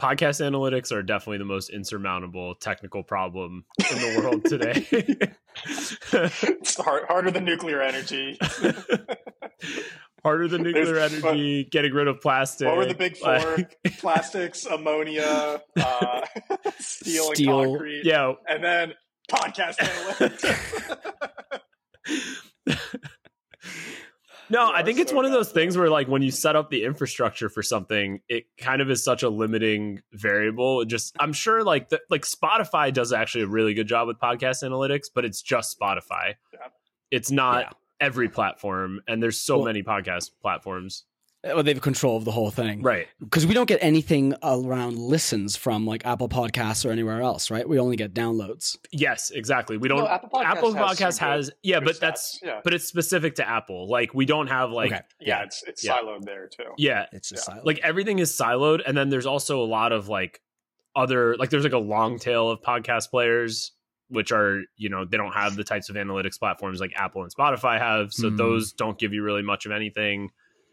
podcast analytics are definitely the most insurmountable technical problem in the world today. it's hard, harder than nuclear energy. harder than nuclear There's- energy, getting rid of plastic. What were the big four? like- Plastics, ammonia, uh, steel, Steel. and concrete, yeah, and then podcast analytics. No, Yeah, I think it's so one of those things where like when you set up the infrastructure for something, it kind of is such a limiting variable. It just I'm sure like the, like Spotify does actually a really good job with podcast analytics, but it's just Spotify. Yeah. It's not Yeah. every platform and there's so Well- many podcast platforms. Well, they have control of the whole thing, Right. Because we don't get anything around listens from like Apple Podcasts or anywhere else, right? We only get downloads. Yes, exactly. We don't No, Apple Podcasts Apple has Podcast some has, yeah, but stats. that's Yeah. but it's specific to Apple. Like we don't have like okay, yeah, it's it's Yeah. siloed there too. yeah, it's just silent. like everything is siloed and then there's also a lot of like other like there's like a long tail of podcast players which are you know they don't have the types of analytics platforms like apple and spotify have so Mhm. those don't give you really much of anything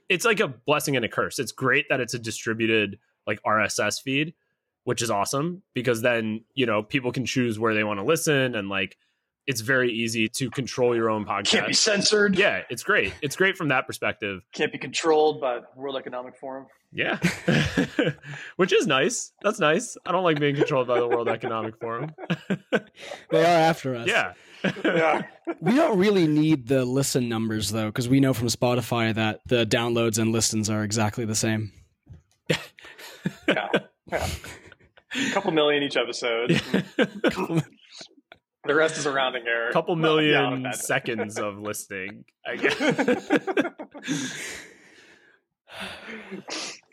it's like a blessing and a curse it's great that it's a distributed like rss feed which is awesome because then you know people can choose where they want to listen and like it's very easy to control your own podcast. Can't be censored. yeah it's great it's great from that perspective Can't be controlled by World Economic Forum. yeah. Which is nice. That's nice. I don't like being controlled by the World Economic Forum. they are after us. Yeah. Yeah. we don't really need the listen numbers though, because we know from Spotify that the downloads and listens are exactly the same. yeah. yeah. A couple million each episode. The rest is a rounding error. A couple Well, yeah, million not seconds of listening, I guess.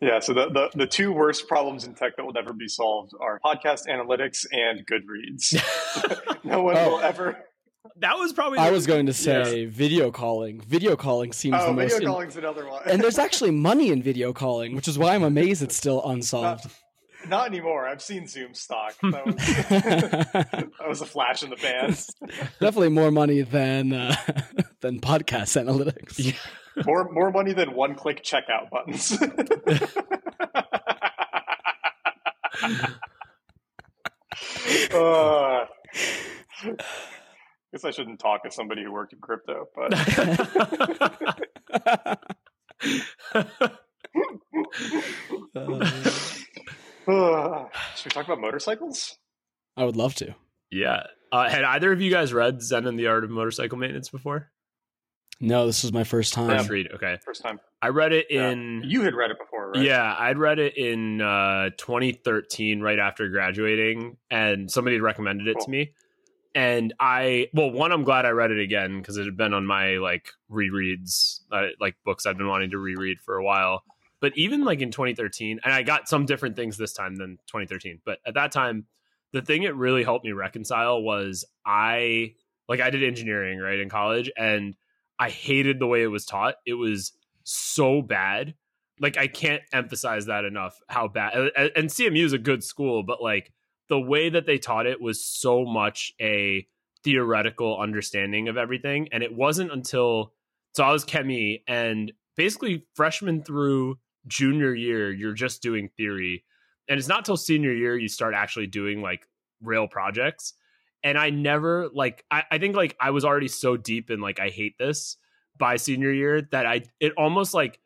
Yeah, so the, the, the two worst problems in tech that will never be solved are podcast analytics and Goodreads. no one Oh. will ever. That was probably I was going to say video calling. Video calling seems Oh, the most. video in- calling's another one. and there's actually money in video calling, which is why I'm amazed it's still unsolved. Not anymore. I've seen Zoom stock. That was, that was a flash in the pan. Definitely more money than uh, than podcast analytics. Yeah. More more money than one click checkout buttons. uh, guess I shouldn't talk as somebody who worked in crypto, but Uh, should we talk about motorcycles? I would love to. yeah. Uh, had either of you guys read Zen and the Art of Motorcycle Maintenance before? No, this was my first time. First read. Okay. First time. I read it Yeah. in You had read it before, right? Yeah, I'd read it in uh, 2013, right after graduating, and somebody had recommended it Cool. to me. And I, well, one, I'm glad I read it again because it had been on my like rereads, uh, like books I've been wanting to reread for a while. But even like in 2013, and I got some different things this time than 2013. But at that time, the thing it really helped me reconcile was I, like, I did engineering right in college, and I hated the way it was taught. It was so bad like I can't emphasize that enough how bad and and CMU is a good school but like the way that they taught it was so much a theoretical understanding of everything and it wasn't until so I was chemi and basically freshman through junior year you're just doing theory. And it's not till senior year you start actually doing like real projects. And I never like I, I think like I was already so deep in like I hate this by senior year that I it almost like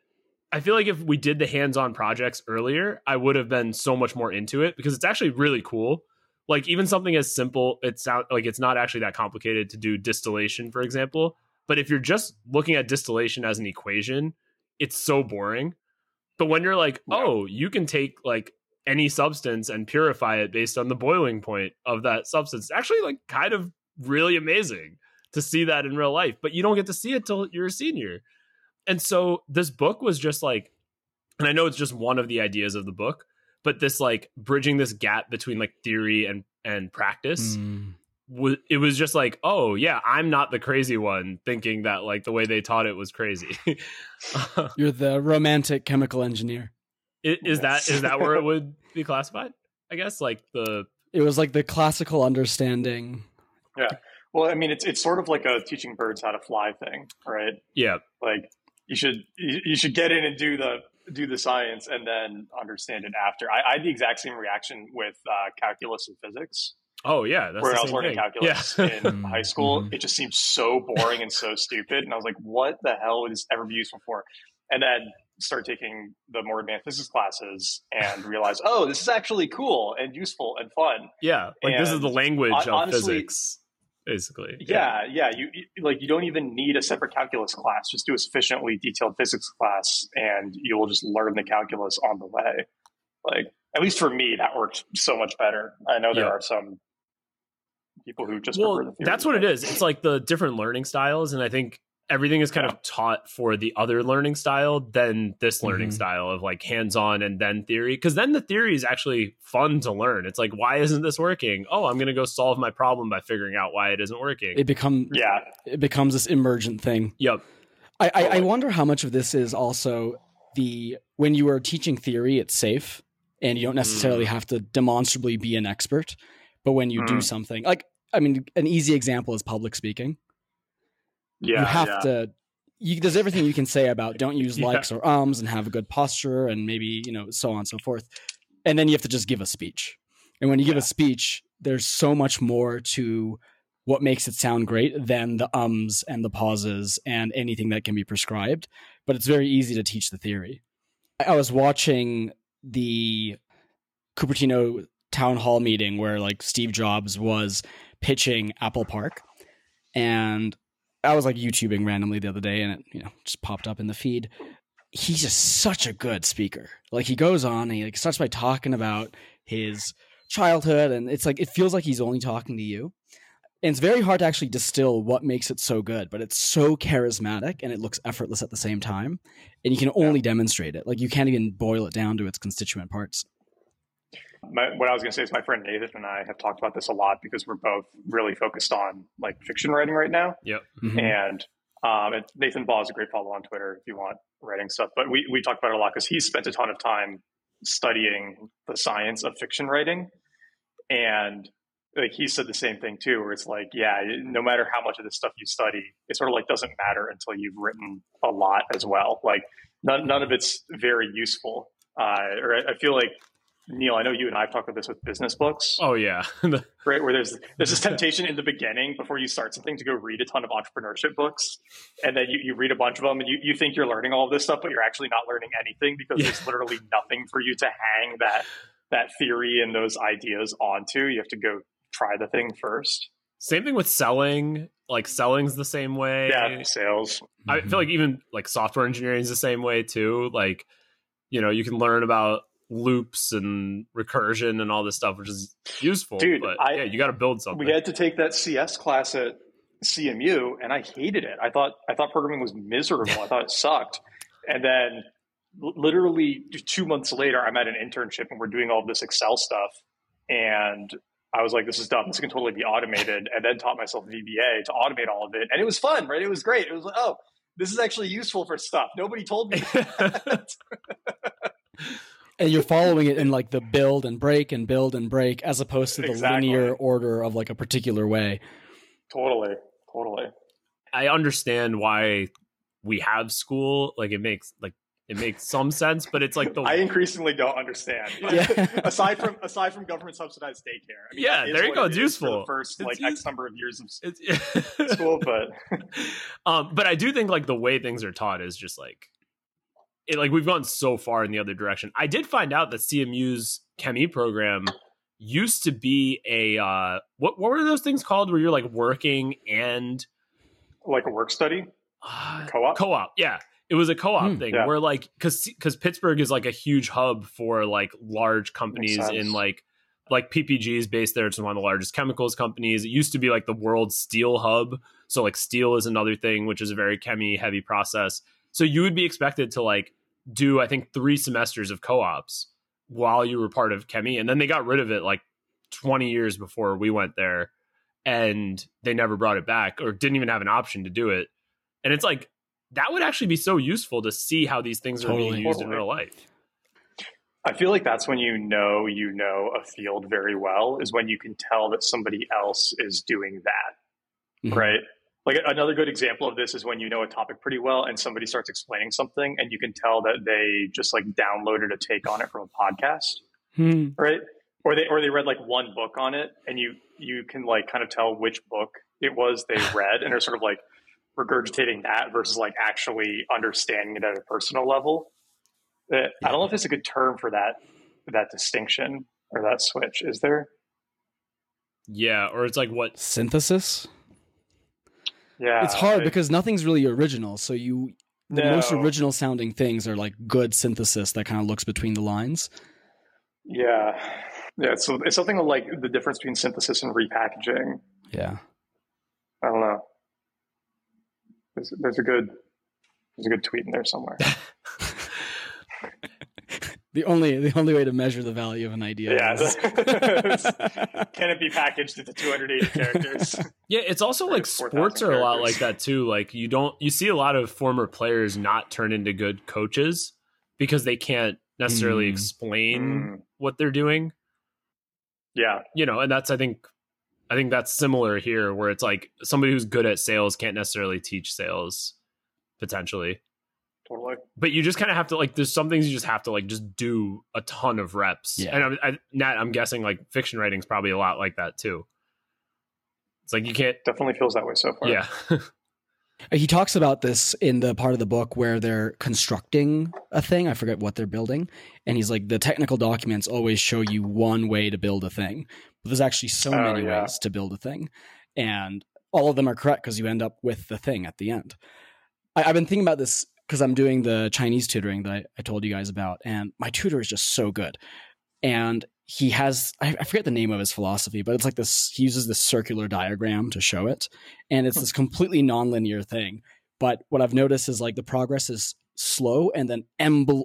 I feel like if we did the hands-on projects earlier, I would have been so much more into it because it's actually really cool. Like even something as simple, it sound like it's not actually that complicated to do distillation, for example. But if you're just looking at distillation as an equation, it's so boring. But when you're like, Yeah. oh, you can take like any substance and purify it based on the boiling point of that substance, it's actually like kind of really amazing to see that in real life. But you don't get to see it till you're a senior. And so this book was just like, and I know it's just one of the ideas of the book, but this like bridging this gap between like theory and and practice Mm. wa- it was just like oh yeah i'm not the crazy one thinking that like the way they taught it was crazy You're the romantic chemical engineer. I- is that Yes. is that where it would be classified i guess like the It was like the classical understanding. Yeah. Well, I mean, it's it's sort of like a teaching birds how to fly thing, right? yeah Like you should you, should get in and do the do the science and then understand it after. I, I had the exact same reaction with uh, calculus and physics. Oh yeah, that's where I was learning thing. calculus yeah. in Mm-hmm. high school, it just seemed so boring and so stupid, and I was like, "What the hell would this ever be useful for?" And then start taking the more advanced physics classes and realize, "Oh, this is actually cool and useful and fun." yeah, like this is the language of honestly- physics, basically. Yeah, yeah. You, you like you don't even need a separate calculus class. Just do a sufficiently detailed physics class, and you will just learn the calculus on the way. Like at least for me, that worked so much better. I know there Yeah. are some people who just well prefer the theory, that's what it is. it's like the different learning styles and i think everything is kind of taught for the other learning style than this learning Mhm. style of like hands-on and then theory because then the theory is actually fun to learn it's like why isn't this working oh i'm going to go solve my problem by figuring out why it isn't working It becomes, Yeah, it becomes this emergent thing. yep I, I, I wonder how much of this is also the when you are teaching theory, it's safe and you don't necessarily have to demonstrably be an expert. But when you do Mm. something like, I mean, an easy example is public speaking. Yeah. you have yeah. to. You, there's everything you can say about don't use Yeah. likes or ums and have a good posture and maybe you know so on and so forth, and then you have to just give a speech. And when you give Yeah. a speech, there's so much more to what makes it sound great than the ums and the pauses and anything that can be prescribed. But it's very easy to teach the theory. I I was watching the Cupertino town hall meeting where like Steve Jobs was pitching Apple Park, and I was like YouTubing randomly the other day, and it you know just popped up in the feed. He's just such a good speaker. Like he goes on and he like starts by talking about his childhood, and it's like it feels like he's only talking to you. And it's very hard to actually distill what makes it so good, but it's so charismatic and it looks effortless at the same time. And you can only demonstrate it. Like you can't even boil it down to its constituent parts. My, what I was going to say is my friend Nathan and I have talked about this a lot because we're both really focused on like fiction writing right now. yep Mhm. And um, and Nathan Baugh is a great follow on Twitter if you want writing stuff. But we, we talk about it a lot because he spent a ton of time studying the science of fiction writing. And like he said the same thing too, where it's like, yeah, no matter how much of this stuff you study, it sort of like doesn't matter until you've written a lot as well. Like none, none of it's very useful. Uh, or I, I feel like Neil, I know you and I have talked about this with business books. Oh yeah. Right where there's there's this temptation in the beginning before you start something to go read a ton of entrepreneurship books and then you, you read a bunch of them and you, you think you're learning all of this stuff but you're actually not learning anything because Yeah. there's literally nothing for you to hang that that theory and those ideas onto. You have to go try the thing first. Same thing with selling. Like selling's the same way. Yeah sales. I feel mm-hmm. like even like software engineering is the same way too. Like, you know, you can learn about loops and recursion and all this stuff, which is useful. Dude, but I- yeah, you got to build something. we had to take that cs class at cmu and i hated it i thought i thought programming was miserable i thought it sucked and then literally two months later i'm at an internship and we're doing all this excel stuff and i was like this is dumb this can totally be automated and then taught myself vba to automate all of it and it was fun right it was great it was like oh this is actually useful for stuff nobody told me that. and you're following it in like the build and break and build and break as opposed to the Exactly. linear order of like a particular way. totally totally I understand why we have school. Like, it makes like it makes some sense, but it's like the I increasingly don't understand. Yeah. aside from aside from government subsidized daycare. I mean, Yeah, there you go, it's is for useful. The first It's like use- X number of years of school, but um, but I do think like the way things are taught is just like it. Like we've gone so far in the other direction. I did find out that CMU's Chemi program used to be a uh, what what were those things called where you're like working and like a work study, uh, co-op. co-op yeah it was a co-op Hmm. thing Yeah. where like because because pittsburgh is like a huge hub for like large companies in like like ppg is based there it's one of the largest chemicals companies it used to be like the world steel hub so like steel is another thing which is a very chemi heavy process so you would be expected to like do i think three semesters of co-ops while you were part of chemi and then they got rid of it like 20 years before we went there and they never brought it back or didn't even have an option to do it and it's like that would actually be so useful to see how these things are being used in real life. I feel like that's when you know you know a field very well is when you can tell that somebody else is doing that, Mhm. right? Like another good example of this is when you know a topic pretty well and somebody starts explaining something and you can tell that they just like downloaded a take on it from a podcast Hmm. right or they or they read like one book on it and you you can like kind of tell which book it was they read and they're sort of like regurgitating that versus like actually understanding it at a personal level Uh, i don't know if there's a good term for that that distinction or that switch is there Yeah, or it's like what Synthesis. Yeah it's hard I- because nothing's really original. So you, the most original sounding things are like good synthesis that kind of looks between the lines. Yeah. Yeah. So it's something like the difference between synthesis and repackaging. Yeah. I don't know. There's, there's a good there's a good tweet in there somewhere. The only the only way to measure the value of an idea. Yeah. is- Can it be packaged into 280 characters? Yeah, it's also like 4,000 sports are a lot like that too. Like you don't you see a lot of former players not turn into good coaches because they can't necessarily Mm. explain Mm, what they're doing. yeah. You know, and that's I think I think that's similar here where it's like somebody who's good at sales can't necessarily teach sales potentially. Totally. But you just kind of have to like there's some things you just have to like just do a ton of reps. Yeah. And I'm I, Nat, I'm guessing like fiction writing's probably a lot like that too. It's like you can't Definitely feels that way so far. yeah. He talks about this in the part of the book where they're constructing a thing. I forget what they're building. And he's like, the technical documents always show you one way to build a thing, but there's actually so Oh, many yeah. ways to build a thing. And all of them are correct because you end up with the thing at the end. I, I've been thinking about this because I'm doing the Chinese tutoring that I, I told you guys about. And my tutor is just so good. And he has, I, I forget the name of his philosophy, but it's like this, he uses this circular diagram to show it and it's hmm. this completely nonlinear thing. But what I've noticed is like the progress is slow and then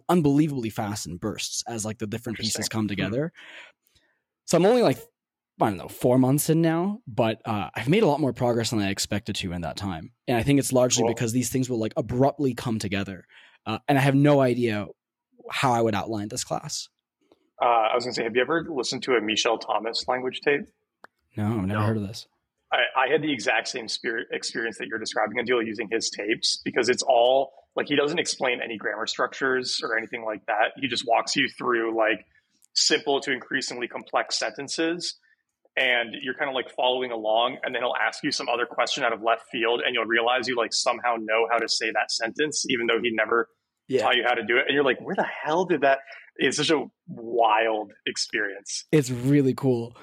unbelievably fast in bursts as like the different pieces come hmm. together. So I'm only like I don't know four months in now, but uh, I've made a lot more progress than I expected to in that time, and I think it's largely Cool. because these things will like abruptly come together, uh, and I have no idea how I would outline this class. Uh, I was going to say, have you ever listened to a Michel Thomas language tape? No, I've never No. heard of this. I, I had the exact same spirit experience that you're describing until using his tapes because it's all like he doesn't explain any grammar structures or anything like that. He just walks you through like simple to increasingly complex sentences. And you're kind of like following along, and then he'll ask you some other question out of left field, and you'll realize you like somehow know how to say that sentence, even though he never Yeah, taught you how to do it. And you're like, where the hell did that? It's such a wild experience. it's really cool.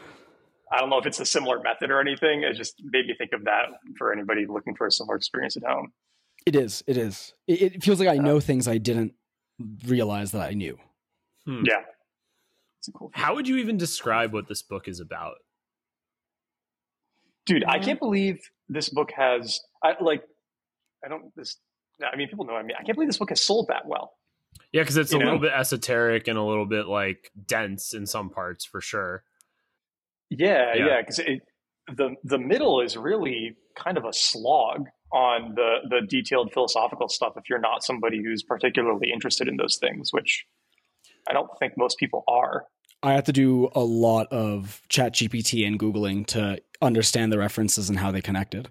I don't know if it's a similar method or anything. It just made me think of that for anybody looking for a similar experience at home. It is. It is. It, it feels like I know things I didn't realize that I knew. Hmm. Yeah. It's a cool How would you even describe what this book is about? Dude, I mm-hmm. can't believe this book has I like I don't this I mean people know I mean. I can't believe this book has sold that well. Yeah, because it's You a know? little bit esoteric and a little bit like dense in some parts for sure. Yeah, Yeah. yeah, because the the middle is really kind of a slog on the the detailed philosophical stuff if you're not somebody who's particularly interested in those things, which I don't think most people are. I had to do a lot of chat GPT and Googling to understand the references and how they connected.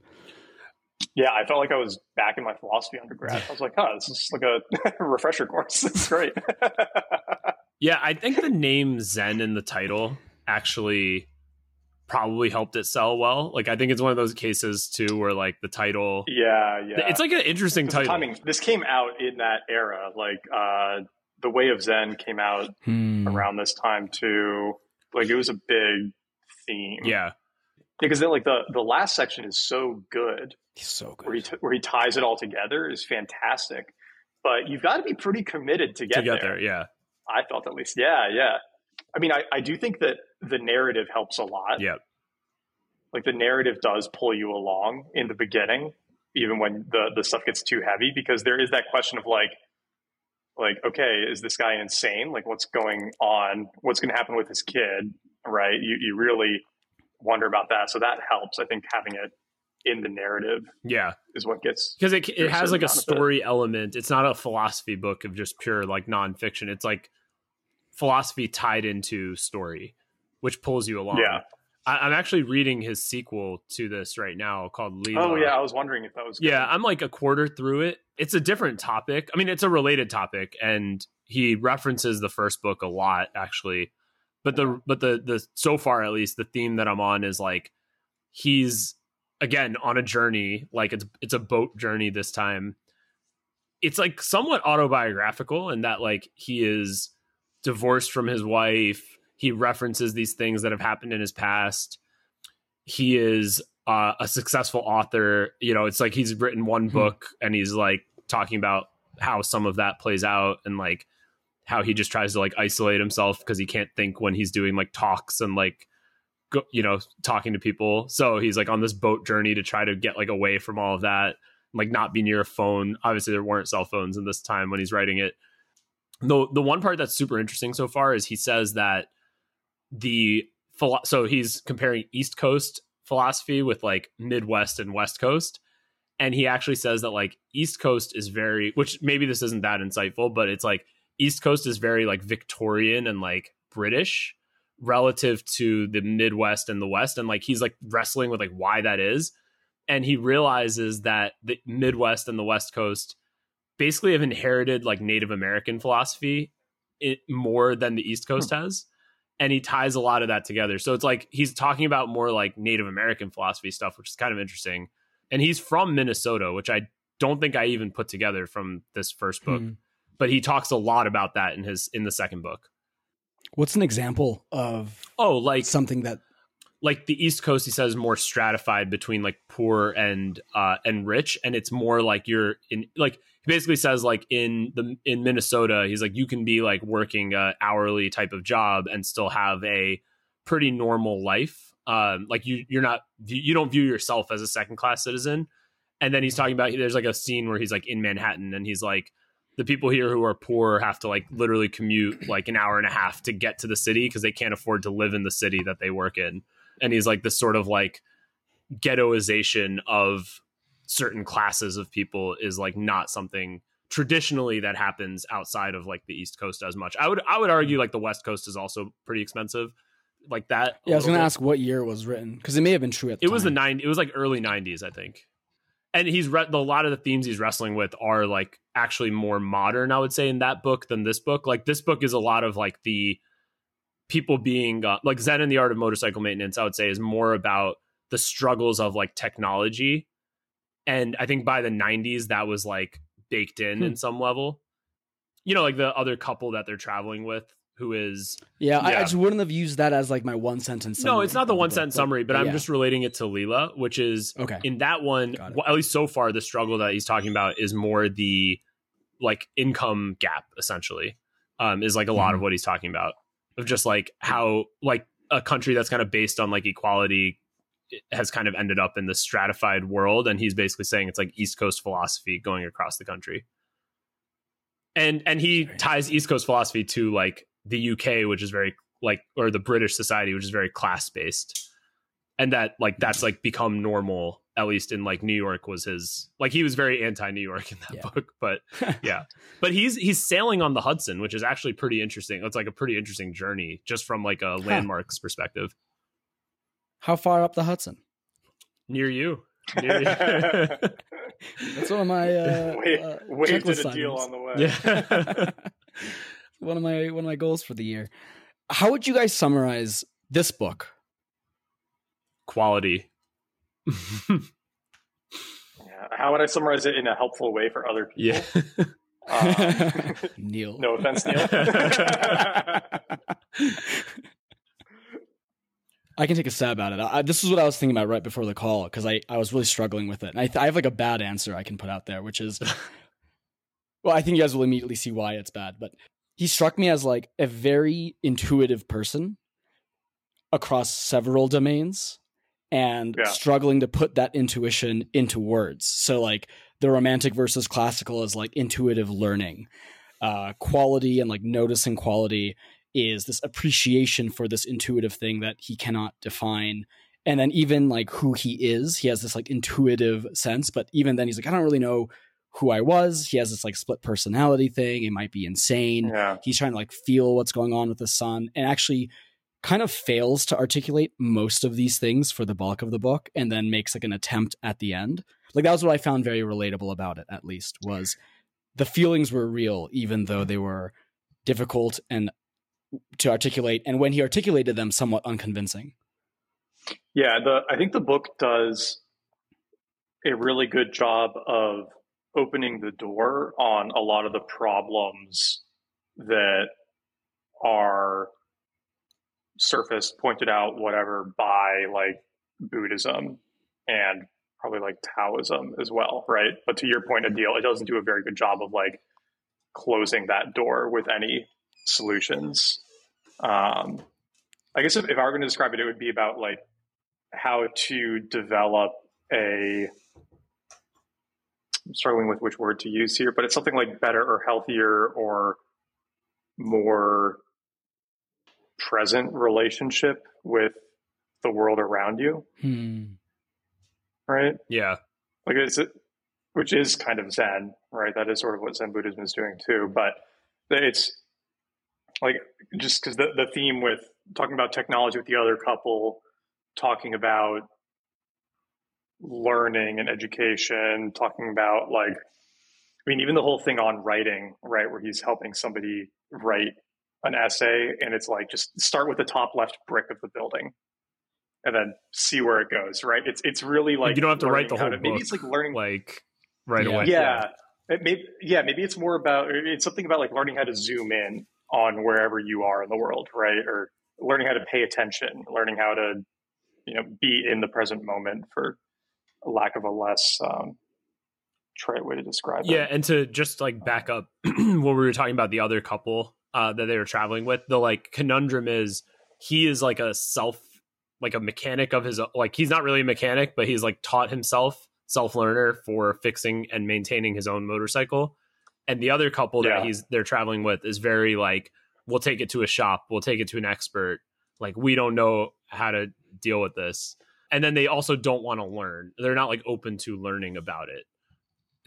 Yeah, I felt like I was back in my philosophy undergrad. I was like, oh, this is like a refresher course. It's great. Yeah, I think the name Zen in the title actually probably helped it sell well. Like I think it's one of those cases too where like the title yeah, yeah. it's like an interesting the title. timing. This came out in that era. Like uh, the Way of Zen came out Hmm. around this time too. Like it was a big theme. Yeah. because then like the the last section is so good He's so where he good. t- where he ties it all together is fantastic. But you've got to be pretty committed to get, to get there. there. Yeah. I felt at least. Yeah, yeah. I mean, I, I do think that the narrative helps a lot. Yeah. Like the narrative does pull you along in the beginning, even when the the stuff gets too heavy, because there is that question of like, like, okay, is this guy insane? Like, what's going on? What's going to happen with his kid? Right? You you really wonder about that. So that helps. I think having it in the narrative Yeah. is what gets. Because it it has like a story element. It's not a philosophy book of just pure like nonfiction. It's like philosophy tied into story, which pulls you along. Yeah. I, am actually reading his sequel to this right now called Lila. Oh yeah, I was wondering if that was. Good. Yeah, I'm like a quarter through it. It's a different topic. I mean, it's a related topic, and he references the first book a lot actually. But the but the the so far at least the theme that I'm on is like he's again on a journey, like it's it's a boat journey this time. It's like somewhat autobiographical in that like he is divorced from his wife he references these things that have happened in his past. He is uh, a successful author. You know, it's like he's written one hmm. book and he's like talking about how some of that plays out and like how he just tries to like isolate himself because he can't think when he's doing like talks and like go, you know talking to people so he's like on this boat journey to try to get like away from all of that like not be near a phone obviously there weren't cell phones in this time when he's writing it the the one part that's super interesting so far is he says that the so he's comparing East Coast philosophy with like Midwest and West Coast. And he actually says that like East Coast is very, which maybe this isn't that insightful, but it's like East Coast is very like Victorian and like British relative to the Midwest and the West. And like he's like wrestling with like why that is. And he realizes that the Midwest and the West Coast basically have inherited like Native American philosophy it, more than the East Coast hmm. has and he ties a lot of that together. So it's like he's talking about more like Native American philosophy stuff, which is kind of interesting. And he's from Minnesota, which I don't think I even put together from this first book. Hmm. But he talks a lot about that in his in the second book. What's an example of oh like something that like the East Coast he says more stratified between like poor and uh and rich and it's more like you're in like he basically says like in the in Minnesota, he's like you can be like working a hourly type of job and still have a pretty normal life. Um, like you you're not you don't view yourself as a second class citizen. And then he's talking about there's like a scene where he's like in Manhattan and he's like the people here who are poor have to like literally commute like an hour and a half to get to the city because they can't afford to live in the city that they work in. And he's like this sort of like ghettoization of certain classes of people is like not something traditionally that happens outside of like the East Coast as much. I would I would argue like the West Coast is also pretty expensive. Like that. Yeah, I was going to ask what year it was written because it may have been true at the It time. was the nine. It was like early '90s, I think. And he's re- a lot of the themes he's wrestling with are like actually more modern, I would say, in that book than this book. Like this book is a lot of like the people being uh, like Zen and the Art of Motorcycle Maintenance. I would say is more about the struggles of like technology and I think by the 90s that was like baked in hmm. in some level. You know, like the other couple that they're traveling with who is yeah, yeah. I, I, just wouldn't have used that as like my one sentence summary. no it's not the one sentence summary but, but i'm yeah. just relating it to Lila which is okay in that one well, at least so far the struggle that he's talking about is more the like income gap essentially um is like a lot mm-hmm. of what he's talking about of just like how like a country that's kind of based on like equality has kind of ended up in the stratified world and he's basically saying it's like east coast philosophy going across the country. And and he ties east coast philosophy to like the uk which is very like or the british society which is very class based and that like that's like become normal at least in like new york was his like he was very anti new york in that yeah. book but yeah. But he's he's sailing on the hudson which is actually pretty interesting. It's like a pretty interesting journey just from like a landmarks perspective how far up the Hudson? Near you. Near you. That's one of my uh, wait, uh, wait did a deal on the way. Yeah. one of my one of my goals for the year. How would you guys summarize this book? Quality. yeah. How would I summarize it in a helpful way for other people? Yeah. Um, Neil. No offense, Neil. I can take a stab at it. I, this is what I was thinking about right before the call because I, I was really struggling with it. And I, th- I have like a bad answer I can put out there, which is, well, I think you guys will immediately see why it's bad. But he struck me as like a very intuitive person across several domains and yeah. struggling to put that intuition into words. So like the romantic versus classical is like intuitive learning, uh, quality and like noticing quality is this appreciation for this intuitive thing that he cannot define and then even like who he is he has this like intuitive sense but even then he's like i don't really know who i was he has this like split personality thing it might be insane yeah. he's trying to like feel what's going on with the sun and actually kind of fails to articulate most of these things for the bulk of the book and then makes like an attempt at the end. Like that was what I found very relatable about it at least was the feelings were real even though they were difficult and to articulate and when he articulated them somewhat unconvincing. Yeah, the I think the book does a really good job of opening the door on a lot of the problems that are surfaced, pointed out, whatever, by like Buddhism and probably like Taoism as well, right? But to your point, Adil, it doesn't do a very good job of like closing that door with any solutions. Um, I guess if, if I were going to describe it, it would be about like how to develop a I'm struggling with which word to use here, but it's something like better or healthier or more present relationship with the world around you. Hmm. Right? Yeah. Like it's which is kind of Zen, right? That is sort of what Zen Buddhism is doing too. But it's like just because the, the theme with talking about technology with the other couple, talking about learning and education, talking about like, I mean, even the whole thing on writing, right, where he's helping somebody write an essay, and it's like just start with the top left brick of the building, and then see where it goes, right? It's it's really like you don't have to write the whole to, book. Maybe it's like learning like right Yeah. away. yeah. It may, yeah, maybe it's more about it's something about like learning how to zoom in on wherever you are in the world, right? Or learning how to pay attention, learning how to, you know, be in the present moment for lack of a less um, trite way to describe Yeah, it. Yeah, and to just like back up what we were talking about the other couple uh, that they were traveling with, the like conundrum is he is like a self like a mechanic of his like he's not really a mechanic, but he's like taught himself self learner for fixing and maintaining his own motorcycle. And the other couple Yeah. that he's they're traveling with is very like we'll take it to a shop, we'll take it to an expert. Like we don't know how to deal with this. And then they also don't want to learn. They're not like open to learning about it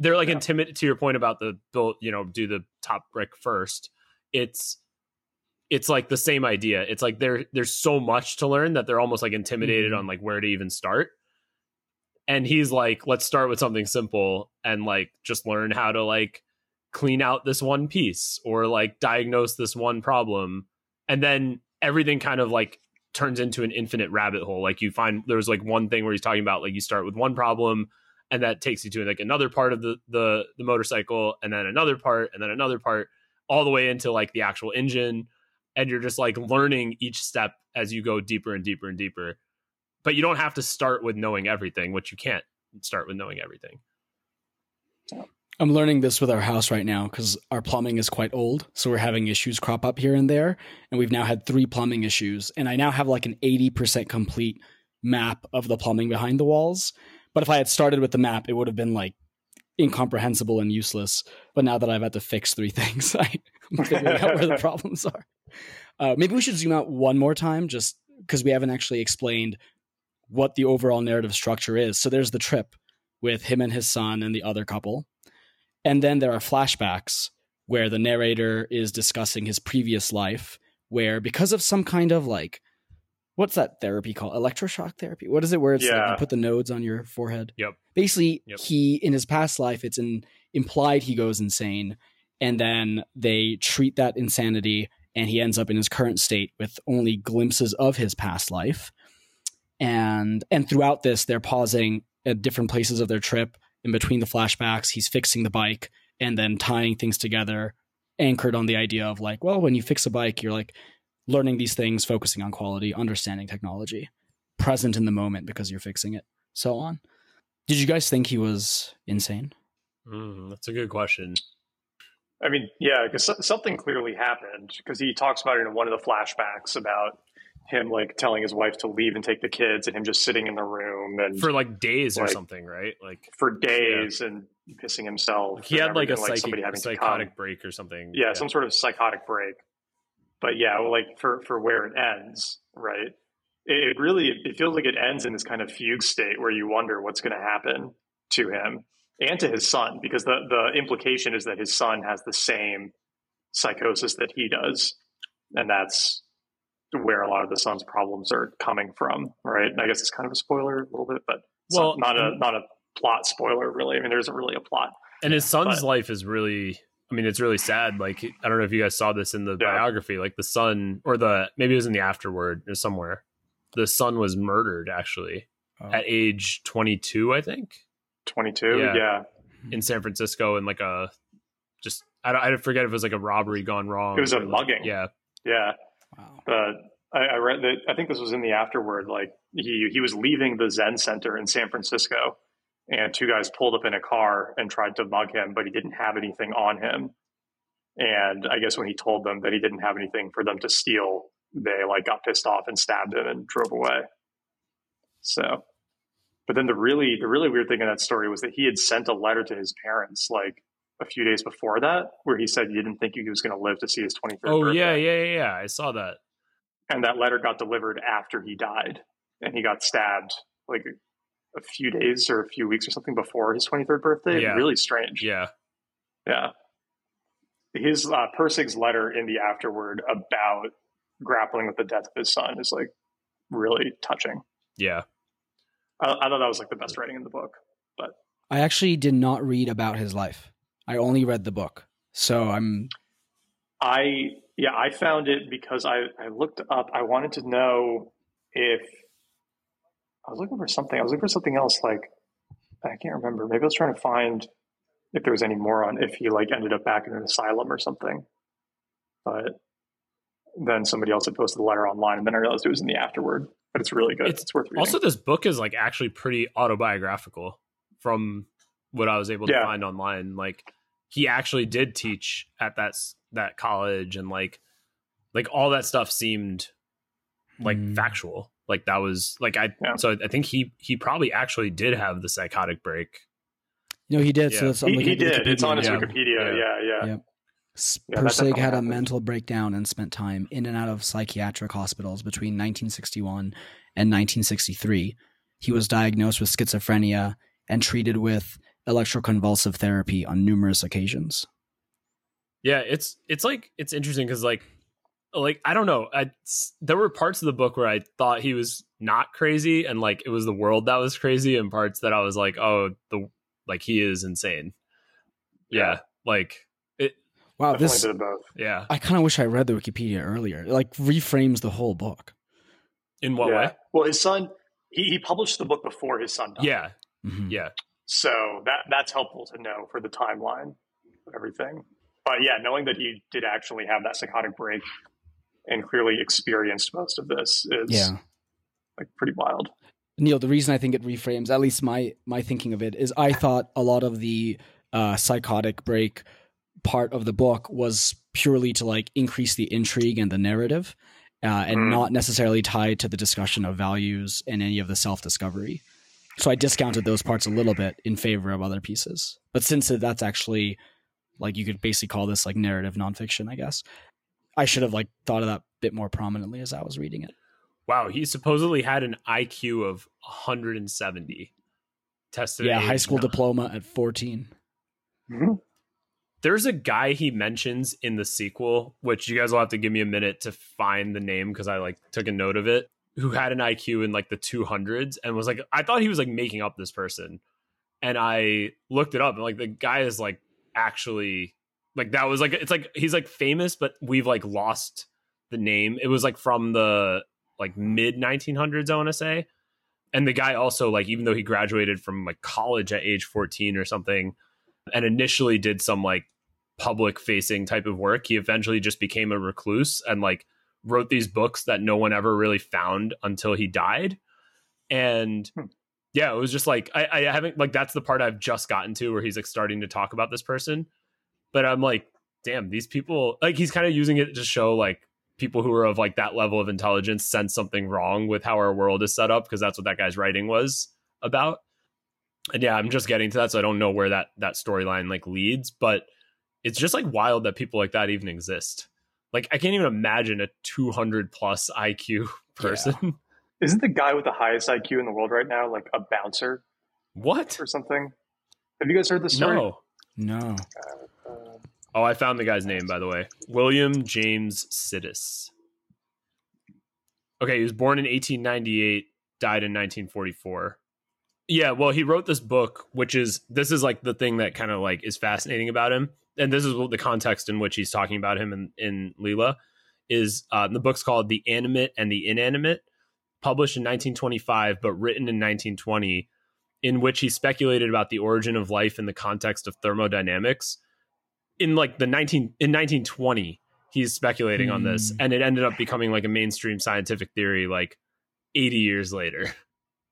they're like Yeah. intimidated to your point about the build you know do the top brick first it's it's like the same idea it's like there there's so much to learn that they're almost like intimidated Mhm. on like where to even start and he's like let's start with something simple and like just learn how to like clean out this one piece or like diagnose this one problem. And then everything kind of like turns into an infinite rabbit hole. Like you find there's like one thing where he's talking about like you start with one problem and that takes you to like another part of the the the motorcycle and then another part and then another part all the way into like the actual engine. And you're just like learning each step as you go deeper and deeper and deeper. But you don't have to start with knowing everything which you can't start with knowing everything I'm learning this with our house right now because our plumbing is quite old. So we're having issues crop up here and there. And we've now had three plumbing issues. And I now have like an 80% complete map of the plumbing behind the walls. But if I had started with the map, it would have been like incomprehensible and useless. But now that I've had to fix three things, I'm figuring out where the problems are. Uh, maybe we should zoom out one more time just because we haven't actually explained what the overall narrative structure is. So there's the trip with him and his son and the other couple. And then there are flashbacks where the narrator is discussing his previous life, where because of some kind of like, what's that therapy called? Electroshock therapy? What is it where it's like you put the nodes on your forehead? Yep. Basically, Yep. he, in his past life, it's an implied he goes insane. And then they treat that insanity and he ends up in his current state with only glimpses of his past life. And and throughout this, they're pausing at different places of their trip in between the flashbacks, he's fixing the bike and then tying things together, anchored on the idea of like, well, when you fix a bike, you're like learning these things, focusing on quality, understanding technology, present in the moment because you're fixing it, so on. Did you guys think he was insane? Mm, that's a good question I mean, yeah, because something clearly happened because he talks about it in one of the flashbacks about him like telling his wife to leave and take the kids and him just sitting in the room and for like days or something right like for days and pissing himself. Like he had like a everything, psychic, somebody having to psychotic break or something yeah, some sort of psychotic break. But yeah, well, like for for where it ends, right? It, it really it feels like it ends in this kind of fugue state where you wonder what's going to happen to him and to his son because the the implication is that his son has the same psychosis that he does, and that's where a lot of the son's problems are coming from, right? And I guess it's kind of a spoiler a little bit, but Well, not a not a plot spoiler really. I mean, there isn't really a plot. And his son's But- life is really, I mean, it's really sad. Like, I don't know if you guys saw this in the Yeah. biography. Like, the son, or the maybe it was in the afterword or somewhere. The son was murdered actually Oh. at age 22, I think, Twenty two, Yeah. yeah. in San Francisco, in like a just I, I forget if it was like a robbery gone wrong. It was a like- mugging. Yeah, yeah. Wow. But I, I read that. I think this was in the afterword. Like he he was leaving the Zen Center in San Francisco, and two guys pulled up in a car and tried to mug him, but he didn't have anything on him. And I guess when he told them that he didn't have anything for them to steal, they like got pissed off and stabbed him and drove away. So, but then the really the really weird thing in that story was that he had sent a letter to his parents like a few days before that, where he said he didn't think he was going to live to see his twenty third. Oh birthday yeah, yeah, yeah, yeah. I saw that. and that letter got delivered after he died and he got stabbed like a, a few days or a few weeks or something before his 23rd birthday Yeah. really strange Yeah, yeah his uh, Pirsig's letter in the afterword about grappling with the death of his son is like really touching yeah. I, I thought that was like the best writing in the book but I actually did not read about his life. I only read the book. So I'm i yeah i found it because i i looked up i wanted to know if i was looking for something i was looking for something else like i can't remember maybe i was trying to find if there was any more on if he like ended up back in an asylum or something but then somebody else had posted the letter online and then i realized it was in the afterword but it's really good It's it's, worth reading Also, this book is like actually pretty autobiographical from what I was able to Yeah. find online. Like he actually did teach at that that college, and like like all that stuff seemed like Hmm. factual. Like that was like I. Yeah. So I think he he probably actually did have the psychotic break. no he did. Yeah. So that's he, he at the did it's on his Yeah. wikipedia Yeah. yeah yeah, Yeah. Yeah, Pirsig had a happened. mental breakdown and spent time in and out of psychiatric hospitals between 1961 and 1963. He was diagnosed with schizophrenia and treated with electroconvulsive therapy on numerous occasions. Yeah, it's it's like it's interesting because like like I don't know. I there were parts of the book where I thought he was not crazy, and like it was the world that was crazy, and parts that I was like, oh, the like he is insane. Yeah, Yeah. like it. Wow, Definitely this both Yeah, I kind of wish I read the Wikipedia earlier. It, like reframes the whole book. in what yeah. way? well his son he, he published the book before his son died Yeah, Mhm. yeah, So that that's helpful to know for the timeline of everything. But yeah, knowing that he did actually have that psychotic break and clearly experienced most of this is Yeah. like pretty wild. Neil, the reason I think it reframes, at least my my thinking of it, is I thought a lot of the uh, psychotic break part of the book was purely to like increase the intrigue and the narrative, uh, and Mm. not necessarily tied to the discussion of values and any of the self discovery. So I discounted those parts a little bit in favor of other pieces. But since that's actually like you could basically call this like narrative nonfiction, I guess I should have like thought of that bit more prominently as I was reading it. wow. He supposedly had an IQ of 170. Tested. Yeah, high school nine. diploma at fourteen. Mm-hmm. There's a guy he mentions in the sequel, which you guys will have to give me a minute to find the name because I like took a note of it. Who had an IQ in like the 200s and was like, I thought he was like making up this person, and I looked it up and like the guy is like actually like that was like it's like he's like famous, but we've like lost the name. It was like from the like mid 1900s, I want to say. And the guy also like even though he graduated from like college at age 14 or something and initially did some like public facing type of work he eventually just became a recluse and like wrote these books that no one ever really found until he died. And Hmm. yeah it was just like I, I haven't like that's the part i've just gotten to where he's like starting to talk about this person. But i'm like damn these people like he's kind of using it to show like people who are of like that level of intelligence sense something wrong with how our world is set up because that's what that guy's writing was about. And yeah i'm just getting to that so i don't know where that that storyline like leads but it's just like wild that people like that even exist like i can't even imagine a 200 plus iq person Isn't the guy with the highest IQ in the world right now like a bouncer what or something? Have you guys heard this story? no No. Uh, oh i found the guy's name by the way william james sidis Okay, he was born in 1898, died in 1944. Yeah, well, he wrote this book, which is this is like the thing that kind of like is fascinating about him, and this is what the context in which he's talking about him in in Lila. Is uh, the book's called "The Animate and the Inanimate," published in 1925 but written in 1920, in which he speculated about the origin of life in the context of thermodynamics. In like the 19 in 1920, he's speculating on this, Hmm. and it ended up becoming like a mainstream scientific theory like 80 years later.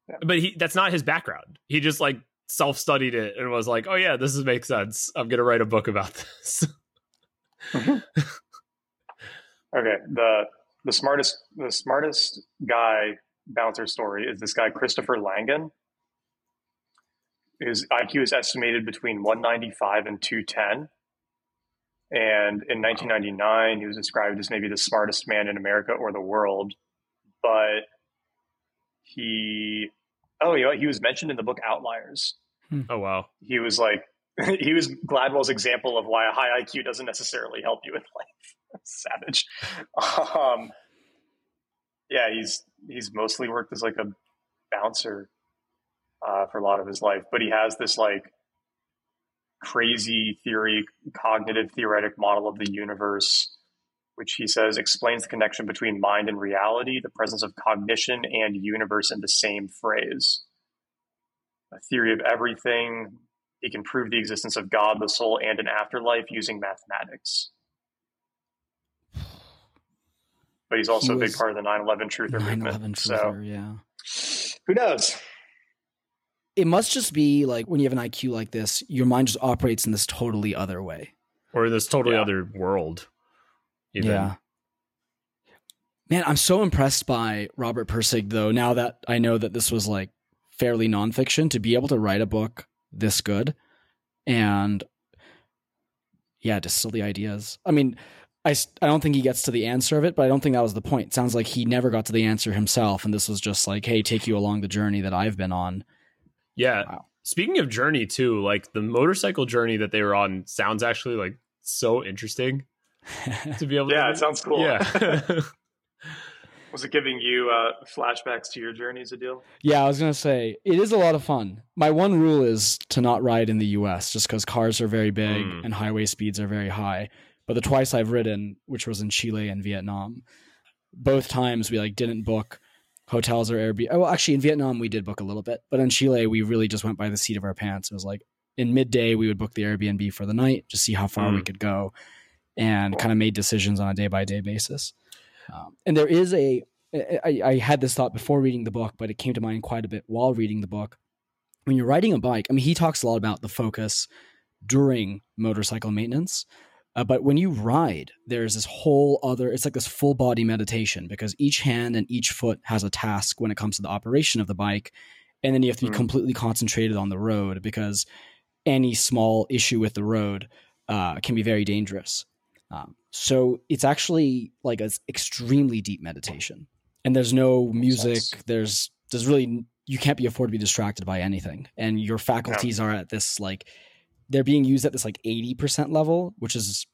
Yeah. But he that's not his background. He just like self-studied it and was like, "Oh yeah, this is, makes sense. I'm going to write a book about this." Okay, the the smartest the smartest guy bouncer story is this guy Christopher Langan. His IQ is estimated between 195 and 210. And in 1999, he was described as maybe the smartest man in America or the world. But he, oh, you know, he was mentioned in the book Outliers. oh wow. He was like, he was Gladwell's example of why a high IQ doesn't necessarily help you in life. Savage. Um, yeah, he's he's mostly worked as like a bouncer uh, for a lot of his life, but he has this like crazy theory, cognitive theoretic model of the universe, which he says explains the connection between mind and reality, the presence of cognition and universe in the same phrase. A theory of everything. He can prove the existence of God, the soul, and an afterlife using mathematics. But he's also He a big part of the 9/11 truther 9/11 movement. So yeah. who knows? It must just be like when you have an IQ like this, your mind just operates in this totally other way. Or this totally Yeah. other world. Even. Yeah. Man, I'm so impressed by Robert Pirsig though, now that I know that this was like fairly nonfiction, to be able to write a book this good and yeah, distill the ideas. I mean, I, I don't think he gets to the answer of it, but I don't think that was the point. It sounds like he never got to the answer himself, and this was just like, hey, take you along the journey that I've been on. Yeah. Wow. Speaking of journey too, like the motorcycle journey that they were on sounds actually like so interesting to be able Yeah, to it sounds cool. Yeah. Was it giving you uh, flashbacks to your journeys, Adil? Yeah, I was gonna say it is a lot of fun. My one rule is to not ride in the U.S. just because cars are very big Mm. and highway speeds are very high. But the twice I've ridden, which was in Chile and Vietnam, both times we like didn't book hotels or Airbnb. Oh, well, actually, in Vietnam we did book a little bit, but in Chile we really just went by the seat of our pants. It was like in midday we would book the Airbnb for the night, just see how far we Mm. could go, and kind of made decisions on a day by day basis. Um, and there is a I, I had this thought before reading the book, but it came to mind quite a bit while reading the book. When you're riding a bike, I mean, he talks a lot about the focus during motorcycle maintenance. Uh, but when you ride, there's this whole other, it's like this full body meditation because each hand and each foot has a task when it comes to the operation of the bike. And then you have to be Hmm. completely concentrated on the road because any small issue with the road uh, can be very dangerous. Um, so it's actually like an extremely deep meditation, and there's no music. There's there's really you can't be afford to be distracted by anything, and your faculties are at this like they're being used at this like eighty percent level, which is